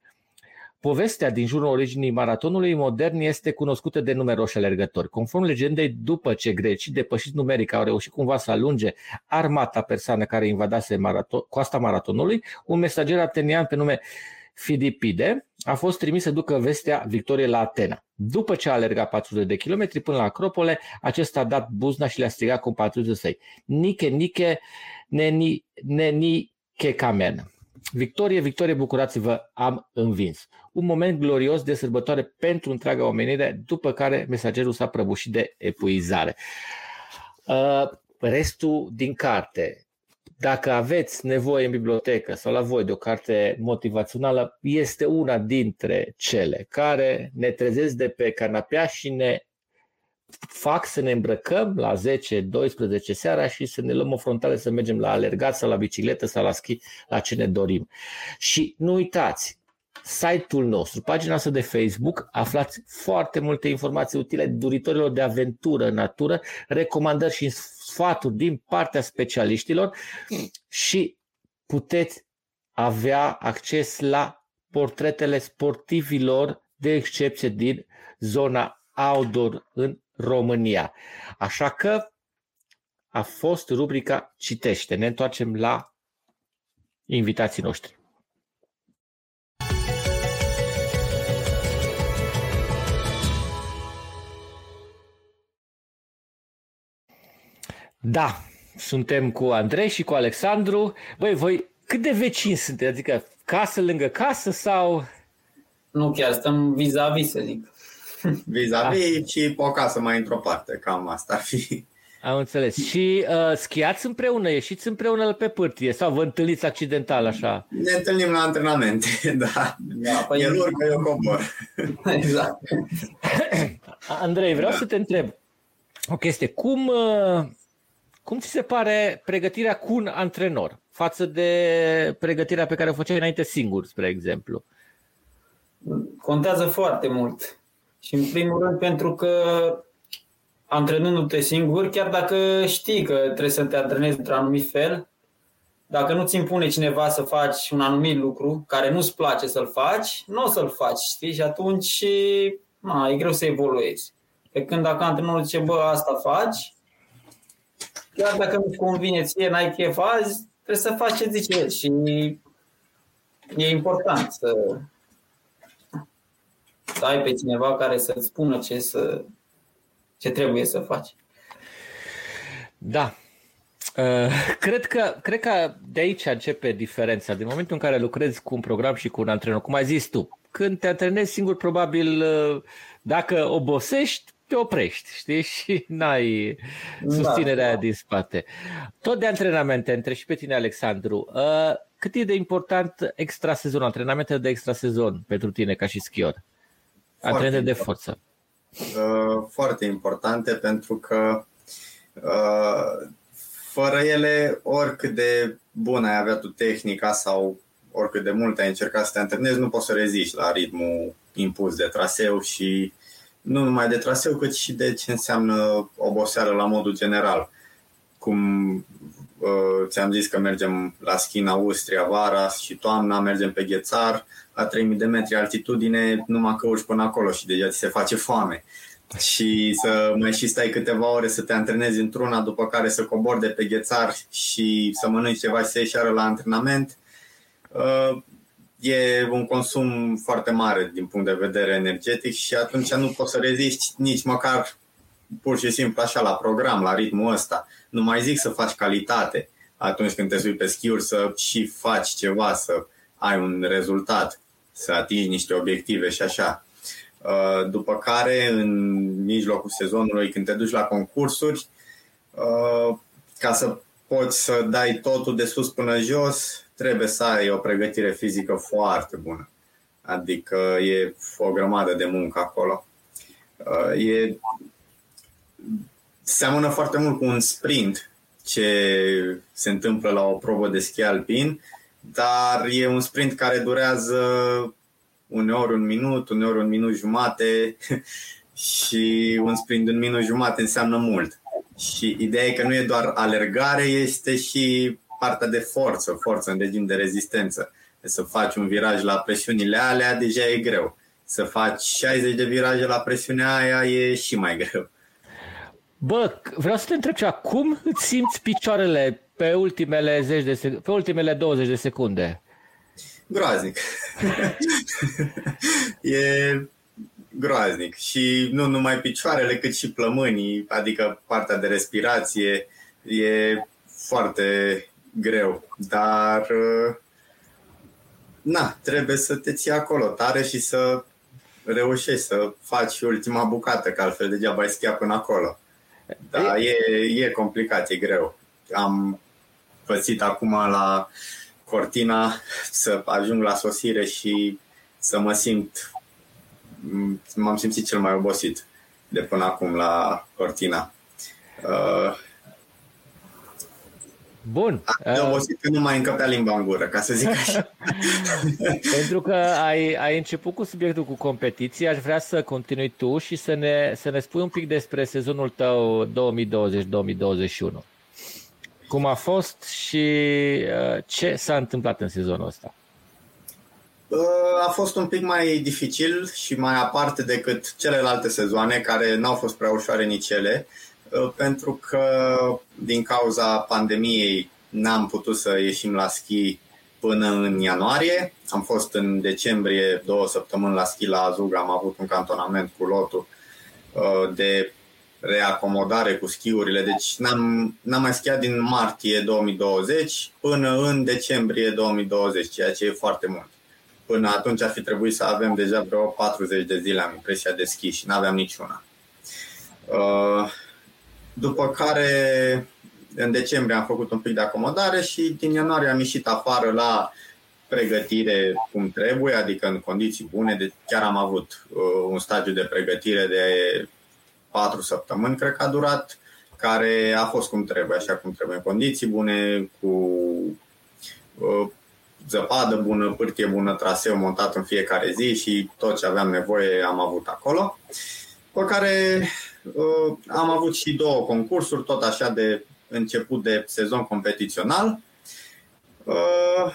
Povestea din jurul originii maratonului modern este cunoscută de numeroși alergători. Conform legendei, după ce grecii, depășiți numeric, au reușit cumva să alunge armata persoană care invadase maraton, coasta maratonului, un mesager atenian pe nume Fidipide a fost trimis să ducă vestea victoriei la Atena. După ce a alergat 400 de kilometri până la Acropole, acesta a dat buzna și le-a strigat compatrioții săi. Nike, Nike, neni, neni, kekamen. Victorie, victorie, bucurați-vă, am învins. Un moment glorios de sărbătoare pentru întreaga omenire, după care mesagerul s-a prăbușit de epuizare. Uh, restul din carte, dacă aveți nevoie în bibliotecă sau la voi de o carte motivațională, este una dintre cele care ne trezesc de pe canapea și ne fac să ne îmbrăcăm la 10-12 seara și să ne luăm o frontale să mergem la alergat sau la bicicletă sau la schi, la ce ne dorim. Și nu uitați, site-ul nostru, pagina noastră de Facebook, aflați foarte multe informații utile duritorilor de aventură în natură, recomandări și sfaturi din partea specialiștilor și puteți avea acces la portretele sportivilor de excepție din zona outdoor în România. Așa că a fost rubrica Citește. Ne întoarcem la invitații noștri. Da, suntem cu Andrei și cu Alexandru. Băi, voi cât de vecini sunteți? Adică casă lângă casă sau... Nu chiar, stăm vis-a-vis, să zic. Vis-a-vis da. și pe o casă mai într-o parte, cam asta ar fi. Am înțeles. Și uh, schiați împreună, ieșiți împreună pe pârtie sau vă întâlniți accidental așa? Ne întâlnim la antrenamente, da. da păi El urcă, eu cobor. Exact. Andrei, vreau da. să te întreb o chestie. Cum, uh, cum ți se pare pregătirea cu un antrenor față de pregătirea pe care o făceai înainte singur, spre exemplu? Contează foarte mult. Și în primul rând pentru că antrenându-te singur, chiar dacă știi că trebuie să te antrenezi într-un anumit fel, dacă nu ți impune cineva să faci un anumit lucru care nu-ți place să-l faci, nu o să-l faci, știi? Și atunci na, e greu să evoluezi. Pe când dacă antrenorul zice, bă, asta faci, chiar dacă nu-ți convine ție, n-ai chef azi, trebuie să faci ce zice el și e important să, să ai pe cineva care să-ți spună ce, să, ce trebuie să faci. Da. Uh, cred, că, cred că de aici începe diferența. Din momentul în care lucrezi cu un program și cu un antrenor, cum ai zis tu, când te antrenezi singur, probabil uh, dacă obosești, te oprești, știi? Și n-ai da. susținerea da. din spate. Tot de antrenamente, între și pe tine, Alexandru, uh, cât e de important extra sezon, antrenamentele de extra sezon pentru tine ca și schior? Antrenamente de forță. Uh, foarte importante pentru că uh, fără ele, oricât de bună ai avea tu tehnica sau oricât de mult ai încercat să te antrenezi, nu poți să reziști la ritmul impus de traseu și nu numai de traseu, cât și de ce înseamnă oboseală la modul general. Cum uh, ți-am zis că mergem la schi în Austria vara și toamna, mergem pe ghețar, la 3000 de metri altitudine, numai că urci până acolo și deja ți se face foame. Și să mai și stai câteva ore să te antrenezi într-una, după care să cobori de pe ghețar și să mănânci ceva și să ieși la antrenament, uh, e un consum foarte mare din punct de vedere energetic și atunci nu poți să reziști nici măcar pur și simplu așa la program, la ritmul ăsta. Nu mai zic să faci calitate atunci când te sui pe schiuri, să și faci ceva, să ai un rezultat, să atingi niște obiective și așa. Uh, după care, în mijlocul sezonului, când te duci la concursuri, uh, ca să poți să dai totul de sus până jos, trebuie să ai o pregătire fizică foarte bună. Adică e o grămadă de muncă acolo. Uh, e, seamănă foarte mult cu un sprint ce se întâmplă la o probă de schi alpin, dar e un sprint care durează uneori un minut, uneori un minut jumate și un sprint de un minut jumate înseamnă mult. Și ideea e că nu e doar alergare, este și partea de forță, forță în regim de rezistență. Să faci un viraj la presiunile alea, deja e greu. Să faci 60 de viraje la presiunea aia e și mai greu. Bă, vreau să te întreb ceva. Cum îți simți picioarele pe ultimele, 10 de sec- pe ultimele 20 de secunde? Groaznic. e groaznic. Și nu numai picioarele, cât și plămânii, adică partea de respirație, e foarte greu, dar uh, na, trebuie să te ții acolo tare și să reușești să faci ultima bucată, că altfel degeaba ai schia până acolo. Da, e, e complicat, e greu. Am pățit acum la Cortina să ajung la sosire și să mă simt, m-am simțit cel mai obosit de până acum la Cortina. Uh, Bun. De obosit că nu mai încăpea limba în gură, ca să zic așa. Pentru că ai, ai început cu subiectul cu competiție, aș vrea să continui tu și să ne, să ne spui un pic despre sezonul tău 2020-2021. Cum a fost și uh, ce s-a întâmplat în sezonul ăsta? Uh, a fost un pic mai dificil și mai aparte decât celelalte sezoane, care n-au fost prea ușoare nici ele. Uh, pentru că din cauza pandemiei n-am putut să ieșim la schi până în ianuarie. Am fost în decembrie două săptămâni la schi la Azug, am avut un cantonament cu lotul uh, de reacomodare cu schiurile, deci n-am, n-am mai schiat din martie 2020 până în decembrie 2020, ceea ce e foarte mult. Până atunci ar fi trebuit să avem deja vreo 40 de zile, am impresia, de schi și n-aveam niciuna. Uh, după care în decembrie am făcut un pic de acomodare și din ianuarie am ieșit afară la pregătire cum trebuie, adică în condiții bune. De, chiar am avut uh, un stagiu de pregătire de patru săptămâni, cred că a durat, care a fost cum trebuie, așa cum trebuie, în condiții bune, cu uh, zăpadă bună, pârtie bună, traseu montat în fiecare zi și tot ce aveam nevoie am avut acolo. Pe care Uh, am avut și două concursuri, tot așa de început de sezon competițional. Uh,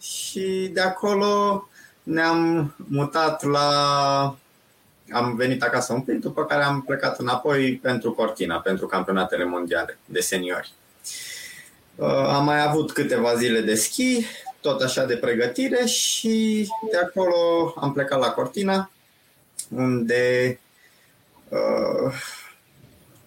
și de acolo ne-am mutat la. Am venit acasă un pic, după care am plecat înapoi pentru Cortina, pentru campionatele mondiale de seniori. Uh, am mai avut câteva zile de schi, tot așa de pregătire și de acolo am plecat la Cortina, unde Uh,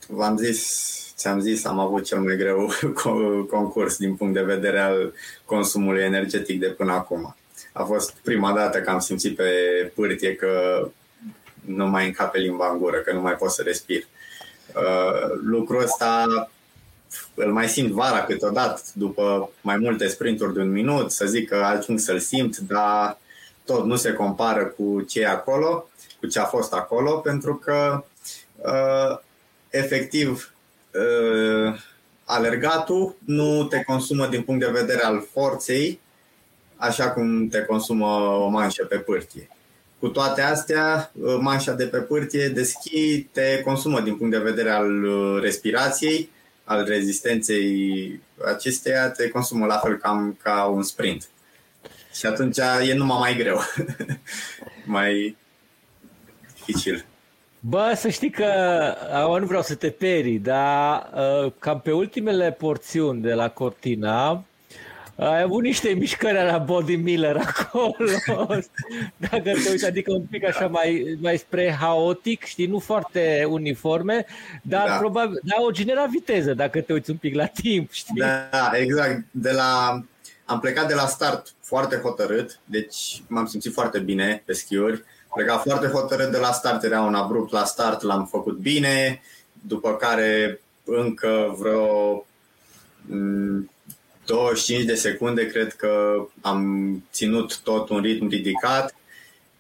v-am zis, ți-am zis, am avut cel mai greu concurs din punct de vedere al consumului energetic de până acum. A fost prima dată că am simțit pe pârtie că nu mai încape limba în gură, că nu mai pot să respir. Uh, lucrul ăsta îl mai simt vara câteodată, după mai multe sprinturi de un minut, să zic că ajung să-l simt, dar tot nu se compară cu ce e acolo, cu ce a fost acolo, pentru că uh, efectiv uh, alergatul nu te consumă din punct de vedere al forței așa cum te consumă o manșă pe pârtie. Cu toate astea, uh, manșa de pe pârtie de schi te consumă din punct de vedere al uh, respirației, al rezistenței acesteia, te consumă la fel cam ca un sprint. Și atunci e numai mai greu, mai dificil. Bă, să știi că, nu vreau să te peri, dar uh, cam pe ultimele porțiuni de la Cortina, ai avut niște mișcări la Body Miller acolo, dacă te uiți, adică un pic așa mai, mai spre haotic, știi, nu foarte uniforme, dar da. probabil, da, o genera viteză dacă te uiți un pic la timp, știi? Da, exact. De la, am plecat de la start foarte hotărât, deci m-am simțit foarte bine pe schiuri pleca foarte hotărât de la start, era un abrupt la start, l-am făcut bine, după care încă vreo 25 mm, de secunde cred că am ținut tot un ritm ridicat,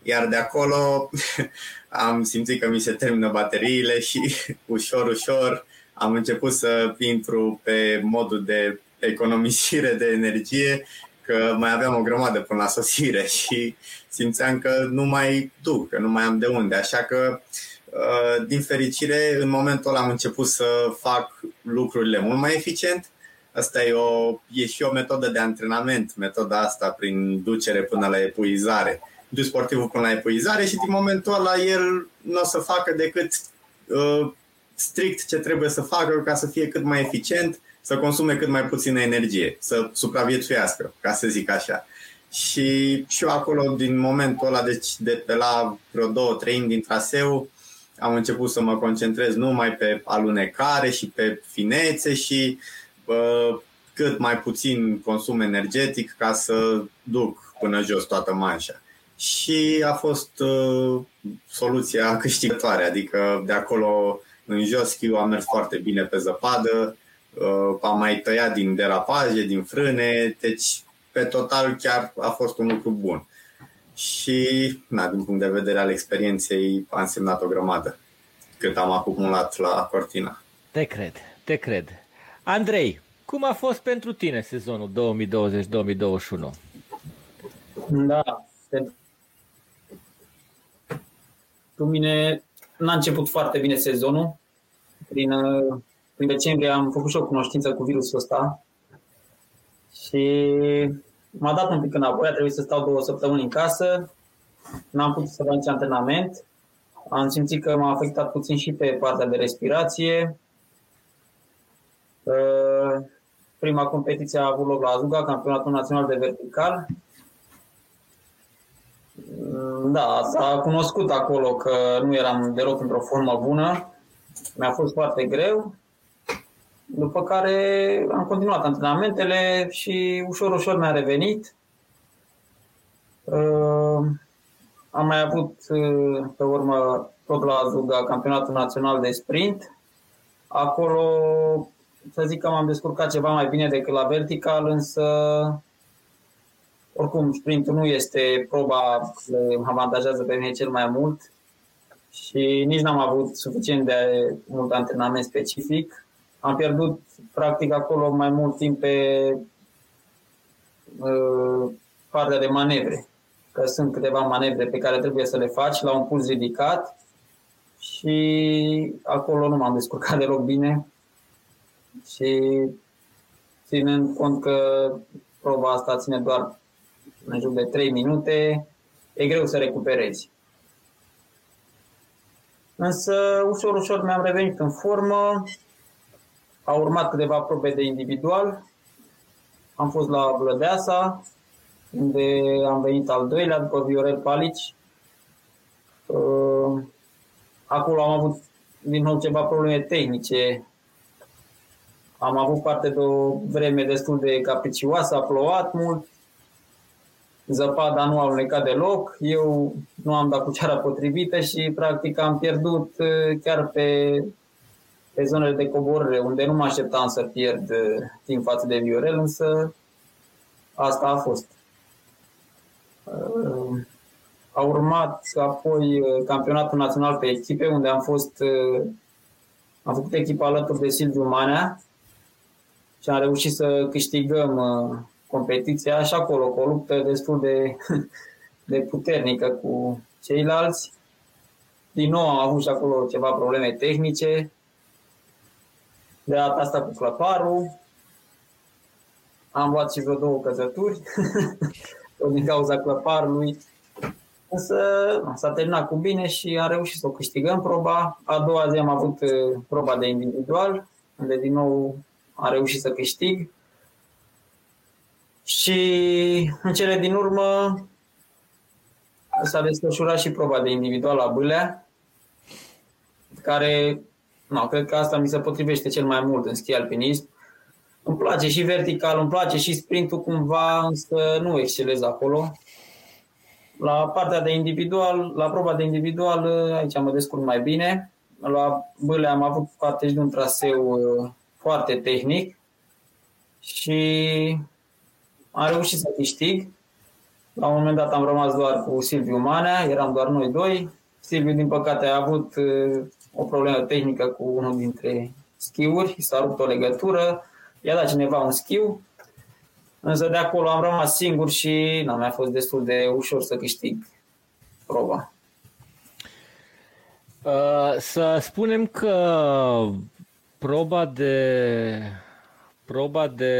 iar de acolo am simțit că mi se termină bateriile și ușor, ușor am început să intru pe modul de economisire de energie că mai aveam o grămadă până la sosire și simțeam că nu mai duc, că nu mai am de unde. Așa că, uh, din fericire, în momentul ăla am început să fac lucrurile mult mai eficient. Asta e, o, e și o metodă de antrenament, metoda asta prin ducere până la epuizare. Du sportivul până la epuizare și din momentul ăla el nu o să facă decât uh, strict ce trebuie să facă ca să fie cât mai eficient să consume cât mai puțină energie, să supraviețuiască, ca să zic așa. Și, și eu acolo, din momentul ăla, deci de pe la vreo două treimi din traseu, am început să mă concentrez numai pe alunecare și pe finețe și uh, cât mai puțin consum energetic ca să duc până jos toată manșa. Și a fost uh, soluția câștigătoare, adică de acolo în jos schiul a mers foarte bine pe zăpadă, uh, am mai tăiat din derapaje, din frâne, deci pe total chiar a fost un lucru bun. Și, na, din punct de vedere al experienței, a însemnat o grămadă cât am acumulat la Cortina. Te cred, te cred. Andrei, cum a fost pentru tine sezonul 2020-2021? Da, cu mine n-a început foarte bine sezonul. Prin, prin decembrie am făcut și o cunoștință cu virusul ăsta și m-a dat un pic înapoi, a trebuit să stau două săptămâni în casă, n-am putut să fac nici antrenament, am simțit că m-a afectat puțin și pe partea de respirație. Uh, prima competiție a avut loc la Azuga, campionatul național de vertical. Mm, da, s-a cunoscut acolo că nu eram deloc într-o formă bună. Mi-a fost foarte greu. După care am continuat antrenamentele și ușor, ușor mi-a revenit. Uh, am mai avut uh, pe urmă tot la Zuga campionatul național de sprint. Acolo să zic că m-am descurcat ceva mai bine decât la vertical, însă oricum sprintul nu este proba care mă avantajează pe mine cel mai mult și nici n-am avut suficient de mult antrenament specific. Am pierdut practic acolo mai mult timp pe uh, partea de manevre, că sunt câteva manevre pe care trebuie să le faci la un puls ridicat și acolo nu m-am descurcat deloc bine și ținând cont că proba asta ține doar în jur de 3 minute, e greu să recuperezi. Însă, ușor, ușor mi-am revenit în formă, au urmat câteva probe de individual, am fost la Blădeasa, unde am venit al doilea după Viorel Palici. Uh, acolo am avut din nou ceva probleme tehnice. Am avut parte de o vreme destul de capricioasă, a plouat mult, zăpada nu a alunecat deloc, eu nu am dat cu ceara potrivită și practic am pierdut uh, chiar pe, pe zonele de coborâre, unde nu mă așteptam să pierd uh, timp față de Viorel, însă asta a fost. Uh, a urmat apoi campionatul național pe echipe, unde am fost am făcut echipa alături de Silviu Manea și am reușit să câștigăm competiția și acolo, cu o luptă destul de, de puternică cu ceilalți. Din nou am avut și acolo ceva probleme tehnice. De data asta cu claparul. Am luat și vreo două căzături din cauza claparului. Însă s-a terminat cu bine și am reușit să o câștigăm proba. A doua zi am avut uh, proba de individual, unde din nou am reușit să câștig. Și în cele din urmă s-a desfășurat și proba de individual la Bâlea, care, nu, cred că asta mi se potrivește cel mai mult în schi alpinism. Îmi place și vertical, îmi place și sprintul cumva, însă nu excelez acolo. La partea de individual, la proba de individual, aici mă descurc mai bine. La Bâlea am avut parte și de un traseu uh, foarte tehnic și am reușit să câștig. La un moment dat am rămas doar cu Silviu Manea, eram doar noi doi. Silviu, din păcate, a avut uh, o problemă tehnică cu unul dintre schiuri, s-a rupt o legătură, i-a dat cineva un schiu, însă de acolo am rămas singur și nu mi-a fost destul de ușor să câștig proba. Uh, să spunem că proba de proba de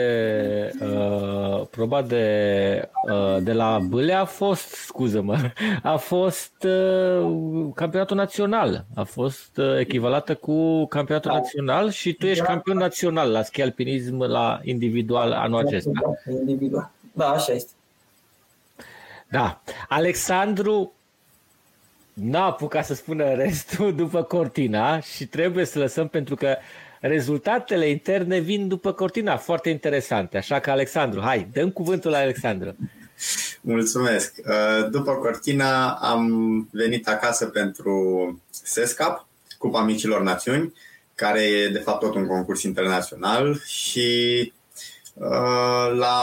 uh, proba de uh, de la Bâle a fost, scuză-mă, a fost uh, campionatul național, a fost uh, echivalată cu campionatul da. național și tu ești da. campion național la schi alpinism la individual anul acesta. Individual. Da, așa este. Da. Alexandru n-a apucat să spună restul după Cortina și trebuie să lăsăm pentru că rezultatele interne vin după cortina, foarte interesante. Așa că, Alexandru, hai, dăm cuvântul la Alexandru. Mulțumesc. Uh, după cortina am venit acasă pentru SESCAP, Cupa Micilor Națiuni, care e de fapt tot un concurs internațional și uh, la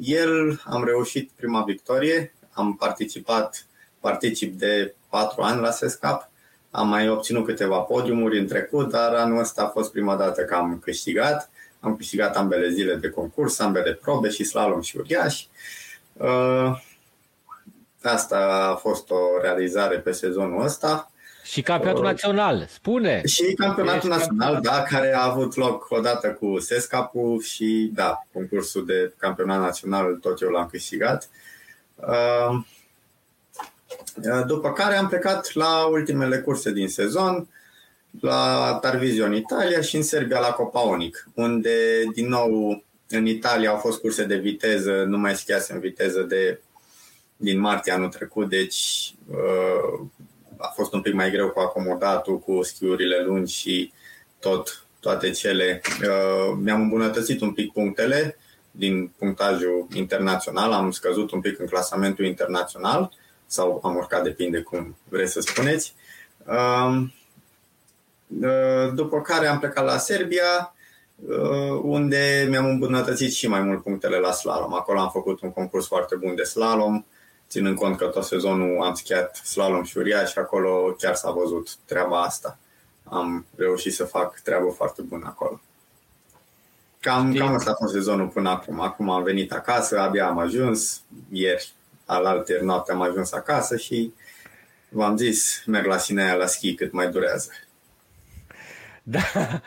el am reușit prima victorie, am participat, particip de patru ani la SESCAP, am mai obținut câteva podiumuri în trecut, dar anul ăsta a fost prima dată că am câștigat. Am câștigat ambele zile de concurs, ambele probe și slalom și uriaș. Uh, asta a fost o realizare pe sezonul ăsta. Și campionatul uh, național, spune! Și campionatul național, da, care a avut loc odată cu Sescapu și, da, concursul de campionat național tot eu l-am câștigat. Uh, după care am plecat la ultimele curse din sezon, la Tarvisio în Italia și în Serbia la Copaonic, unde din nou în Italia au fost curse de viteză, nu mai schiase în viteză de din martie anul trecut, deci uh, a fost un pic mai greu cu acomodatul, cu schiurile lungi și tot, toate cele. Uh, mi-am îmbunătățit un pic punctele din punctajul internațional, am scăzut un pic în clasamentul internațional sau am urcat, depinde cum vreți să spuneți. Uh, după care am plecat la Serbia, unde mi-am îmbunătățit și mai mult punctele la slalom. Acolo am făcut un concurs foarte bun de slalom, ținând cont că tot sezonul am schiat slalom și uriaș și acolo chiar s-a văzut treaba asta. Am reușit să fac treabă foarte bună acolo. Cam, cam asta a fost sezonul până acum. Acum am venit acasă, abia am ajuns, ieri, alaltă noapte am ajuns acasă și v-am zis, merg la Sinea la schi cât mai durează. Da.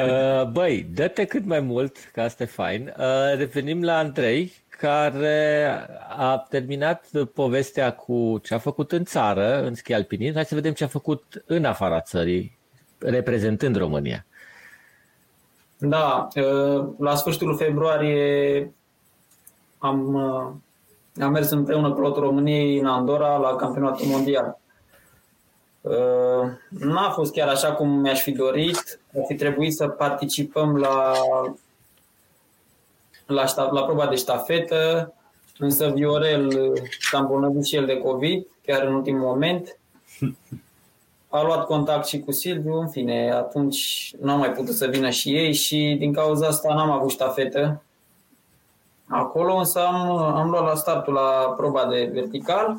Uh, băi, dă-te cât mai mult, că asta e fain. Uh, revenim la Andrei, care a terminat povestea cu ce a făcut în țară, în schi alpinism. Hai să vedem ce a făcut în afara țării, reprezentând România. Da, uh, la sfârșitul februarie am, am mers împreună cu lotul României în Andorra la campionatul mondial. Uh, n-a fost chiar așa cum mi-aș fi dorit. Ar fi trebuit să participăm la, la, șta, la proba de ștafetă, însă Viorel s-a îmbolnăvit și el de COVID, chiar în ultimul moment. A luat contact și cu Silviu, în fine, atunci n-am mai putut să vină și ei și din cauza asta n-am avut ștafetă. Acolo însă am, am luat la startul la proba de vertical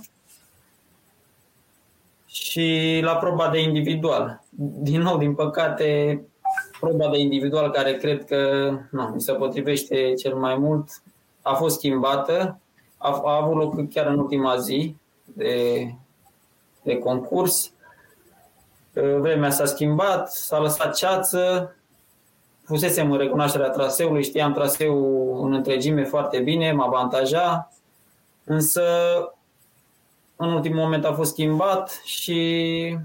și la proba de individual. Din nou, din păcate, proba de individual care cred că nu, mi se potrivește cel mai mult a fost schimbată. A, a avut loc chiar în ultima zi de, de concurs. Vremea s-a schimbat, s-a lăsat ceață, fusesem în recunoașterea traseului, știam traseul în întregime foarte bine, mă avantaja, însă în ultimul moment a fost schimbat și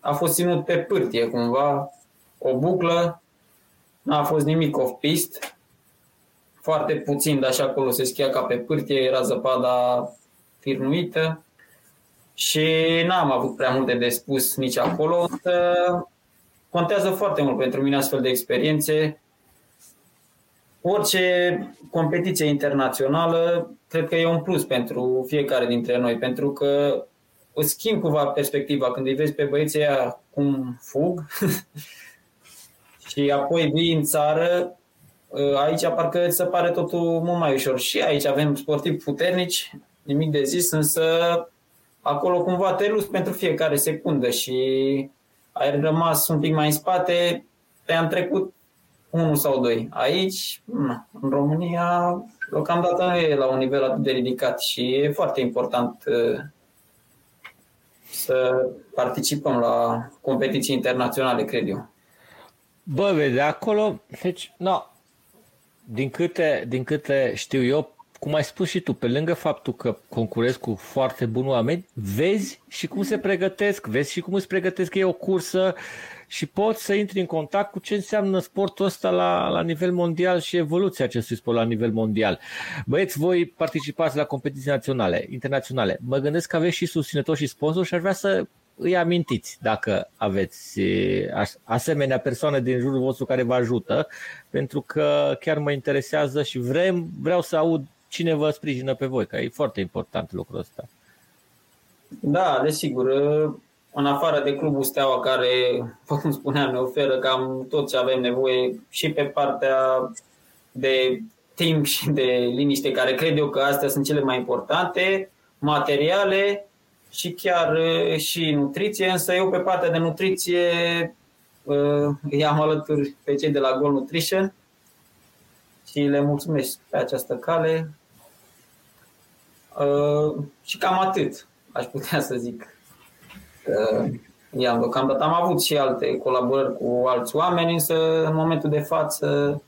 a fost ținut pe pârtie cumva, o buclă, n-a fost nimic off-pist, foarte puțin, dar și acolo se schia ca pe pârtie, era zăpada firnuită și n-am avut prea multe de spus nici acolo, însă contează foarte mult pentru mine astfel de experiențe. Orice competiție internațională cred că e un plus pentru fiecare dintre noi, pentru că îți schimb cumva perspectiva când îi vezi pe băieții aia cum fug și apoi vii în țară, aici parcă îți se pare totul mult mai ușor. Și aici avem sportivi puternici, nimic de zis, însă acolo cumva te luți pentru fiecare secundă și ai rămas un pic mai în spate, te-am trecut unul sau doi. Aici, în România, deocamdată nu e la un nivel atât de ridicat și e foarte important uh, să participăm la competiții internaționale, cred eu. Bă, vede, acolo, deci, no, din câte, din câte știu eu, cum ai spus și tu, pe lângă faptul că concurezi cu foarte buni oameni, vezi și cum se pregătesc, vezi și cum îți pregătesc ei o cursă, și poți să intri în contact cu ce înseamnă sportul ăsta la, la nivel mondial și evoluția acestui sport la nivel mondial. Băieți, voi participați la competiții naționale, internaționale. Mă gândesc că aveți și susținători și sponsori și aș vrea să îi amintiți dacă aveți asemenea persoane din jurul vostru care vă ajută, pentru că chiar mă interesează și vrem, vreau să aud cine vă sprijină pe voi, că e foarte important lucrul ăsta. Da, desigur. în afară de clubul Steaua care, cum spuneam, ne oferă cam tot ce avem nevoie și pe partea de timp și de liniște, care cred eu că astea sunt cele mai importante, materiale și chiar și nutriție, însă eu pe partea de nutriție îi am alături pe cei de la Goal Nutrition și le mulțumesc pe această cale. Și cam atât, aș putea să zic. i-am deocamdată am avut și alte colaborări cu alți oameni, însă în momentul de față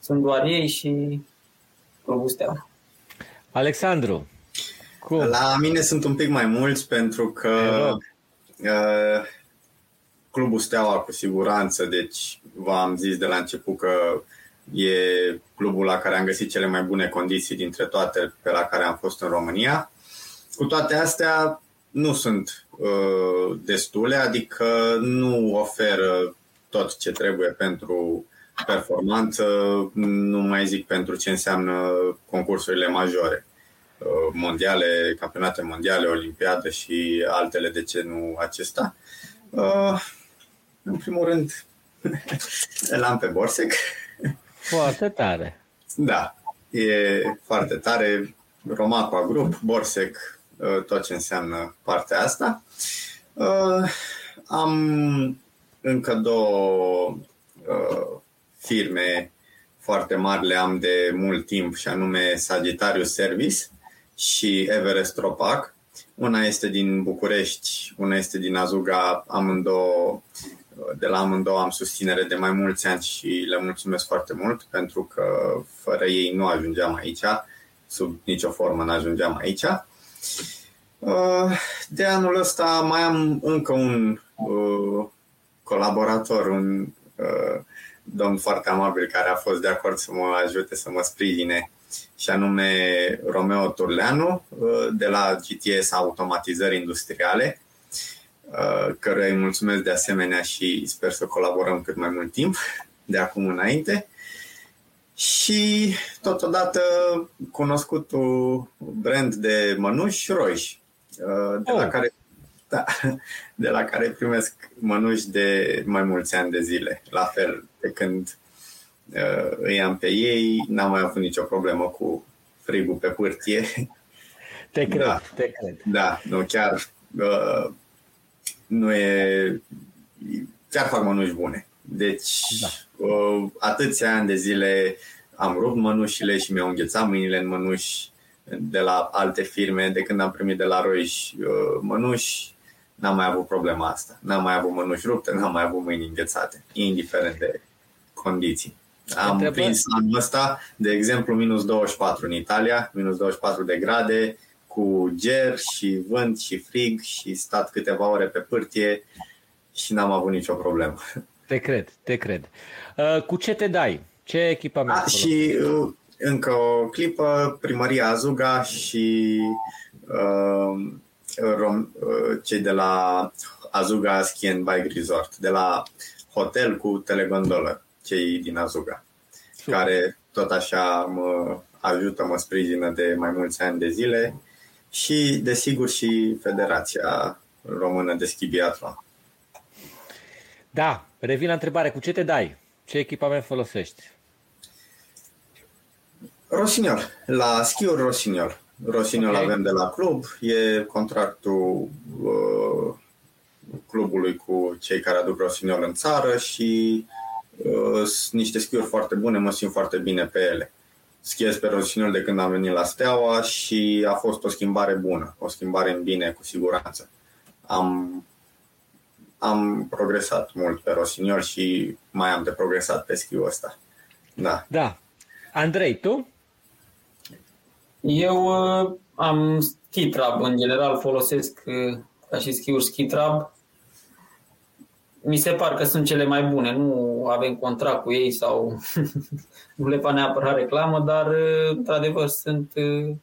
sunt doar ei și Clubul Steaua. Alexandru, cum? La mine sunt un pic mai mulți pentru că uh, Clubul Steaua cu siguranță, deci v-am zis de la început că e clubul la care am găsit cele mai bune condiții dintre toate pe la care am fost în România. Cu toate astea, nu sunt uh, destule, adică nu oferă tot ce trebuie pentru performanță, nu mai zic pentru ce înseamnă concursurile majore, uh, mondiale, campionate mondiale, olimpiade și altele, de ce nu acesta. Uh, în primul rând, îl am pe Borsec. Foarte tare. Da, e foarte tare. Romacoa Group, Borsec, uh, tot ce înseamnă partea asta. Am încă două firme foarte mari le am de mult timp și anume Sagittarius Service și Everest Ropac. Una este din București, una este din Azuga, amândouă, de la amândouă am susținere de mai mulți ani și le mulțumesc foarte mult pentru că fără ei nu ajungeam aici, sub nicio formă nu ajungeam aici. De anul ăsta mai am încă un uh, colaborator, un uh, domn foarte amabil care a fost de acord să mă ajute să mă sprijine și anume Romeo Turleanu uh, de la GTS Automatizări Industriale uh, căruia îi mulțumesc de asemenea și sper să colaborăm cât mai mult timp de acum înainte. Și totodată cunoscutul brand de mănuși Roiș, uh, de oh. la care da, de la care primesc mănuși de mai mulți ani de zile. La fel, de când uh, îi am pe ei, n-am mai avut nicio problemă cu frigul pe pârtie. Te cred, da, te cred. Da, nu, chiar uh, nu e... Chiar fac mănuși bune. Deci, da. uh, atâția ani de zile am rupt mănușile și mi-au înghețat mâinile în mănuși de la alte firme, de când am primit de la Roiș uh, mănuși, n-am mai avut problema asta. N-am mai avut mânuși rupte, n-am mai avut mâini înghețate, indiferent de condiții. Am Întrebă... prins anul ăsta, de exemplu, minus 24 în Italia, minus 24 de grade, cu ger și vânt și frig și stat câteva ore pe pârtie și n-am avut nicio problemă. Te cred, te cred. Uh, cu ce te dai? Ce echipament? A, și uh, încă o clipă, primăria Azuga și uh, rom, uh, cei de la Azuga Ski and Bike Resort, de la hotel cu telegondolă, cei din Azuga, Super. care tot așa mă ajută, mă sprijină de mai mulți ani de zile și, desigur, și Federația Română de Schi Biathlon. Da, revin la întrebare. Cu ce te dai? Ce echipament folosești? Rosignol. La schiuri Rosignol. Rosignol okay. avem de la club, e contractul uh, clubului cu cei care aduc Rosignol în țară și uh, sunt niște schiuri foarte bune, mă simt foarte bine pe ele. Schiez pe Rosignol de când am venit la Steaua și a fost o schimbare bună, o schimbare în bine, cu siguranță. Am, am progresat mult pe Rosignol și mai am de progresat pe schiul ăsta. Da. Da. Andrei, tu? Eu uh, am skitrab, în general folosesc uh, ca și schiuri skitrab. Mi se par că sunt cele mai bune, nu avem contract cu ei sau nu le fac neapărat reclamă, dar uh, într-adevăr sunt, uh,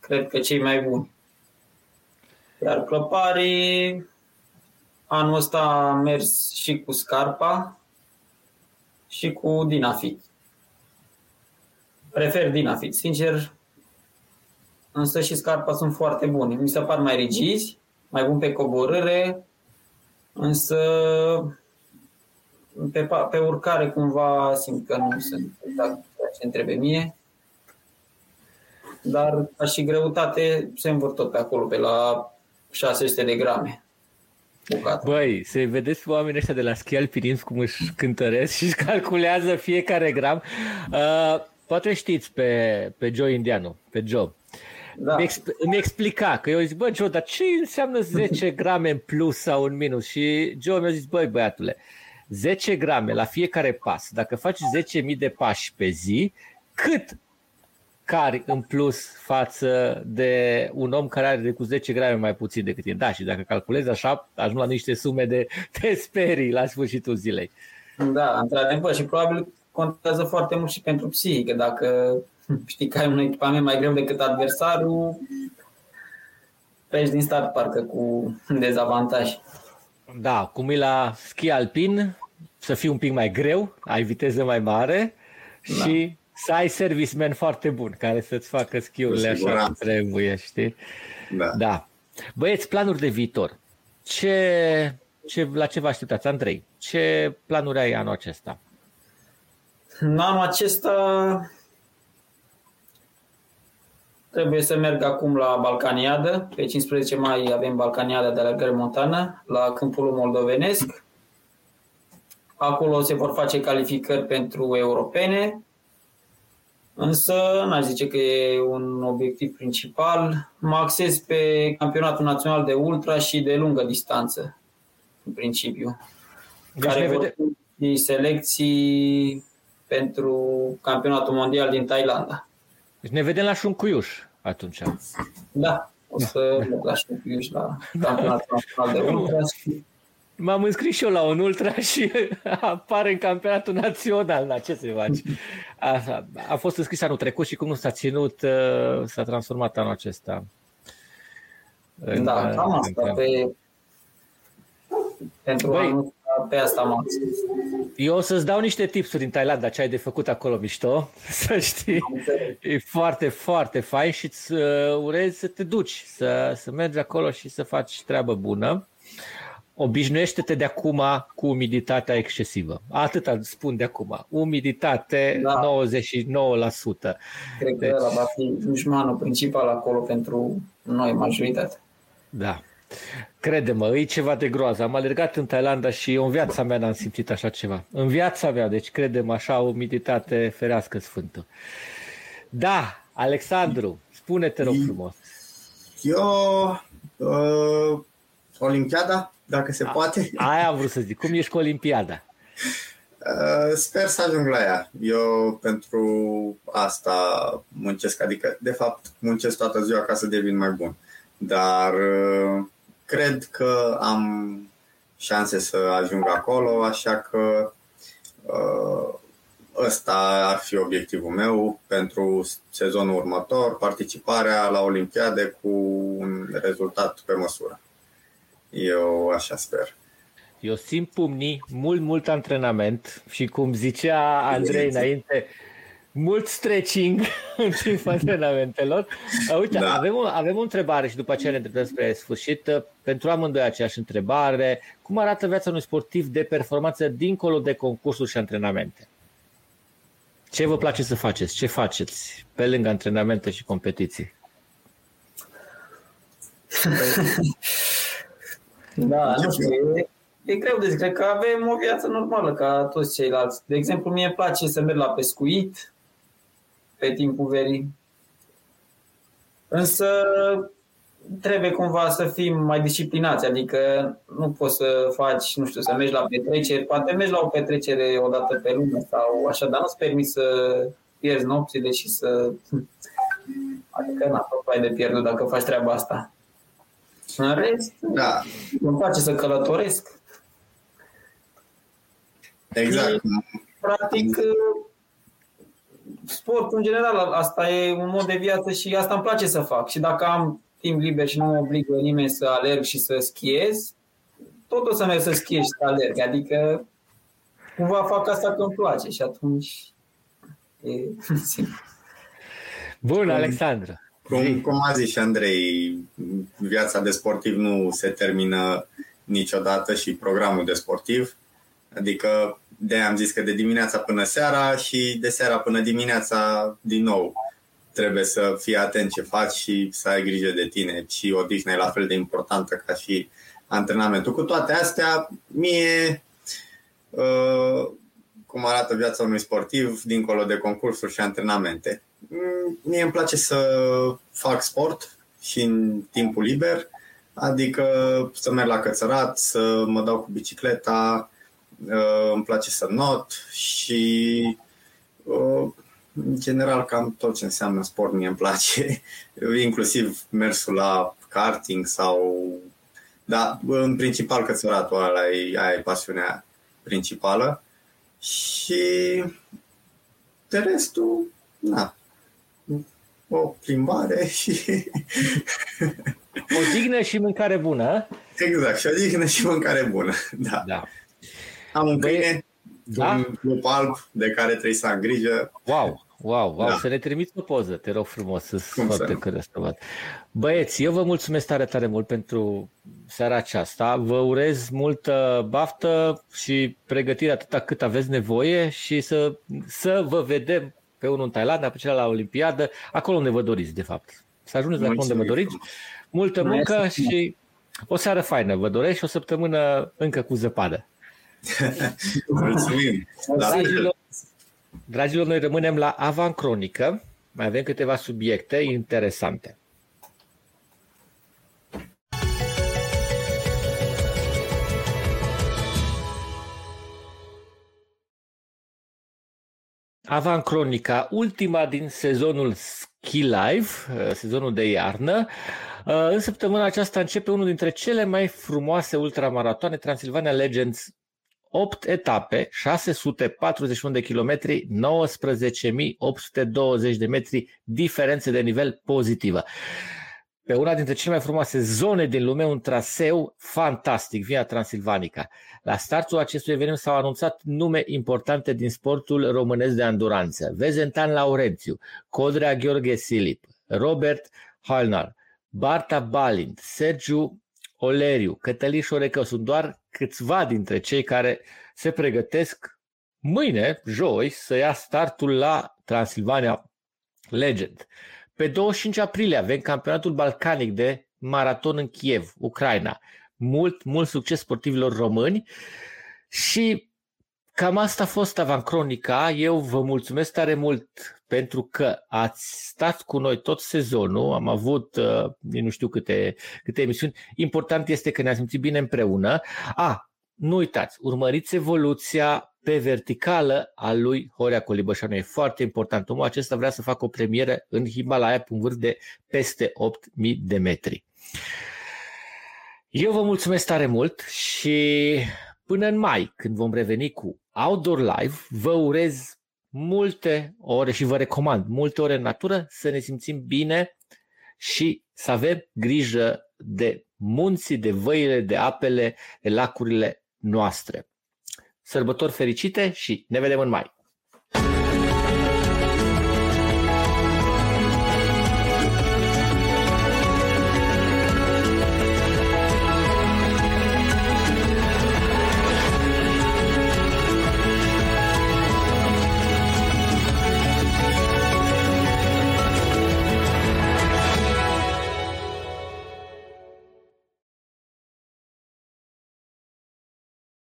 cred că, cei mai buni. Iar clăparii, anul ăsta am mers și cu Scarpa și cu Dinafit. Prefer Dinafit, sincer, însă și Scarpa sunt foarte buni. Mi se par mai rigizi mai bun pe coborâre, însă pe, pe urcare cumva simt că nu sunt exact ceea ce trebuie mie. Dar ca și greutate se învârt tot pe acolo, pe la 600 de grame. Bucata. Băi, se vedeți oamenii ăștia de la ski alpinism cum își cântăresc și își calculează fiecare gram. Uh, poate știți pe, pe Joe Indianu, pe Joe. Da. Îmi, exp- îmi explica că eu zic, bă, Joe, dar ce înseamnă 10 grame în plus sau în minus? Și Joe mi-a zis, băi, băiatule, 10 grame la fiecare pas. Dacă faci 10.000 de pași pe zi, cât cari în plus față de un om care are cu 10 grame mai puțin decât tine. Da, și dacă calculezi așa, ajung la niște sume de te sperii la sfârșitul zilei. Da, într-adevăr și probabil contează foarte mult și pentru psihică. Dacă știi că ai un echipament mai greu decât adversarul, pleci din start parcă cu dezavantaj. Da, cum e la schi alpin, să fii un pic mai greu, ai viteză mai mare da. și să ai serviceman foarte bun care să-ți facă schiurile așa cum trebuie, știi? Da. da. Băieți, planuri de viitor. Ce, ce, la ce vă așteptați, Andrei? Ce planuri ai anul acesta? În anul acesta trebuie să merg acum la Balcaniadă. Pe 15 mai avem Balcaniada de alergare montană la câmpul moldovenesc. Acolo se vor face calificări pentru europene Însă, n-aș zice că e un obiectiv principal. Mă axez pe campionatul național de ultra și de lungă distanță, în principiu. Deci care vor fi selecții pentru campionatul mondial din Thailanda. Deci ne vedem la Șuncuiuș atunci. Da, o să merg la Șuncuiuș la campionatul național de ultra M-am înscris și eu la un ultra și apare în campionatul național. La ce se face? A, a fost înscris anul trecut și cum nu s-a ținut, uh, s-a transformat anul acesta. În, da, uh, cam asta. În... Pe, pentru Băi, anul pe asta am Eu o să-ți dau niște tipsuri din Thailanda, ce ai de făcut acolo mișto, să știi. E foarte, foarte fain și îți uh, urez să te duci, să, să mergi acolo și să faci treabă bună obișnuiește-te de acum cu umiditatea excesivă. Atât spun de acum. Umiditate da. 99%. Cred deci... că ăla va fi dușmanul principal acolo pentru noi, majoritatea. Da. Crede-mă, e ceva de groază. Am alergat în Thailanda și în viața mea n-am simțit așa ceva. În viața mea, deci crede-mă, așa umiditate ferească sfântă. Da, Alexandru, spune-te rog frumos. Eu, uh, Olimpiada, dacă se A, poate. Aia am vrut să zic. Cum ești cu Olimpiada? Uh, sper să ajung la ea. Eu pentru asta muncesc, adică de fapt muncesc toată ziua ca să devin mai bun. Dar uh, cred că am șanse să ajung acolo, așa că uh, ăsta ar fi obiectivul meu pentru sezonul următor, participarea la Olimpiade cu un rezultat pe măsură. Eu așa sper. Eu simt pumnii, mult, mult antrenament și cum zicea Andrei înainte, mult stretching în timpul antrenamentelor. Uite, da. avem, o, avem o întrebare și după aceea ne îndreptăm spre sfârșit. Pentru amândoi aceeași întrebare. Cum arată viața unui sportiv de performanță dincolo de concursuri și antrenamente? Ce vă place să faceți? Ce faceți pe lângă antrenamente și competiții? Da, nu știu, e, e greu de zis. Cred că avem o viață normală ca toți ceilalți. De exemplu, mie îmi place să merg la pescuit pe timpul verii. Însă trebuie cumva să fim mai disciplinați, adică nu poți să faci, nu știu, să mergi la petreceri, poate mergi la o petrecere o dată pe lună sau așa, dar nu-ți permis să pierzi nopțile și să... Adică n-a ai de pierdut dacă faci treaba asta. În rest, da. îmi place să călătoresc. Exact. E, practic, sport în general, asta e un mod de viață și asta îmi place să fac. Și dacă am timp liber și nu mă obligă nimeni să alerg și să schiez, tot o să merg să schiez și să alerg. Adică cumva fac asta că îmi place și atunci e simplu. Bun, Alexandru. Cum, cum a zis și Andrei, viața de sportiv nu se termină niciodată și programul de sportiv. Adică de am zis că de dimineața până seara și de seara până dimineața din nou trebuie să fii atent ce faci și să ai grijă de tine și odihna e la fel de importantă ca și antrenamentul. Cu toate astea, mie uh, cum arată viața unui sportiv dincolo de concursuri și antrenamente. Mm, mie îmi place să fac sport și în timpul liber, adică să merg la cățărat, să mă dau cu bicicleta, uh, îmi place să not și uh, în general cam tot ce înseamnă sport mie îmi place, inclusiv mersul la karting sau da, în principal cățăratul ăla e, aia e pasiunea principală și de restul, na, o plimbare și... O dignă și mâncare bună. Exact, și o dignă și mâncare bună, da. da. Am un câine, da? un lup alb de care trebuie să am grijă. Wow, wow, wow. Da. Să ne trimiți o poză, te rog frumos, să foarte curios Băieți, eu vă mulțumesc tare, tare mult pentru seara aceasta. Vă urez multă baftă și pregătire atâta cât aveți nevoie și să, să vă vedem pe unul în Thailanda, pe celălalt la Olimpiadă, acolo unde vă doriți, de fapt. Să ajungeți acolo unde vă doriți. Multă muncă și o seară faină vă doresc și o săptămână încă cu zăpadă. Mulțumim! Dragilor, dragilor, noi rămânem la Avancronică. Mai avem câteva subiecte interesante. Avancronica, ultima din sezonul Ski Live, uh, sezonul de iarnă. Uh, în săptămâna aceasta începe unul dintre cele mai frumoase ultramaratoane, Transilvania Legends 8 etape, 641 de kilometri, 19.820 de metri, diferențe de nivel pozitivă pe una dintre cele mai frumoase zone din lume, un traseu fantastic, Via Transilvanica. La startul acestui eveniment s-au anunțat nume importante din sportul românesc de anduranță. Vezentan Laurențiu, Codrea Gheorghe Silip, Robert Halnar, Barta Balint, Sergiu Oleriu, Cătălin Șorecă sunt doar câțiva dintre cei care se pregătesc mâine, joi, să ia startul la Transilvania Legend. Pe 25 aprilie avem campionatul balcanic de maraton în Kiev, Ucraina. Mult, mult succes sportivilor români și cam asta a fost Avancronica. Eu vă mulțumesc tare mult pentru că ați stat cu noi tot sezonul. Am avut, uh, nu știu câte, câte emisiuni. Important este că ne-am simțit bine împreună. A, nu uitați, urmăriți evoluția pe verticală a lui Horea Colibășanu. E foarte important. Omul acesta vrea să facă o premieră în Himalaya pe un vârf de peste 8.000 de metri. Eu vă mulțumesc tare mult și până în mai, când vom reveni cu Outdoor Live, vă urez multe ore și vă recomand multe ore în natură să ne simțim bine și să avem grijă de munții, de văile, de apele, de lacurile noastre. Sărbători fericite și ne vedem în mai!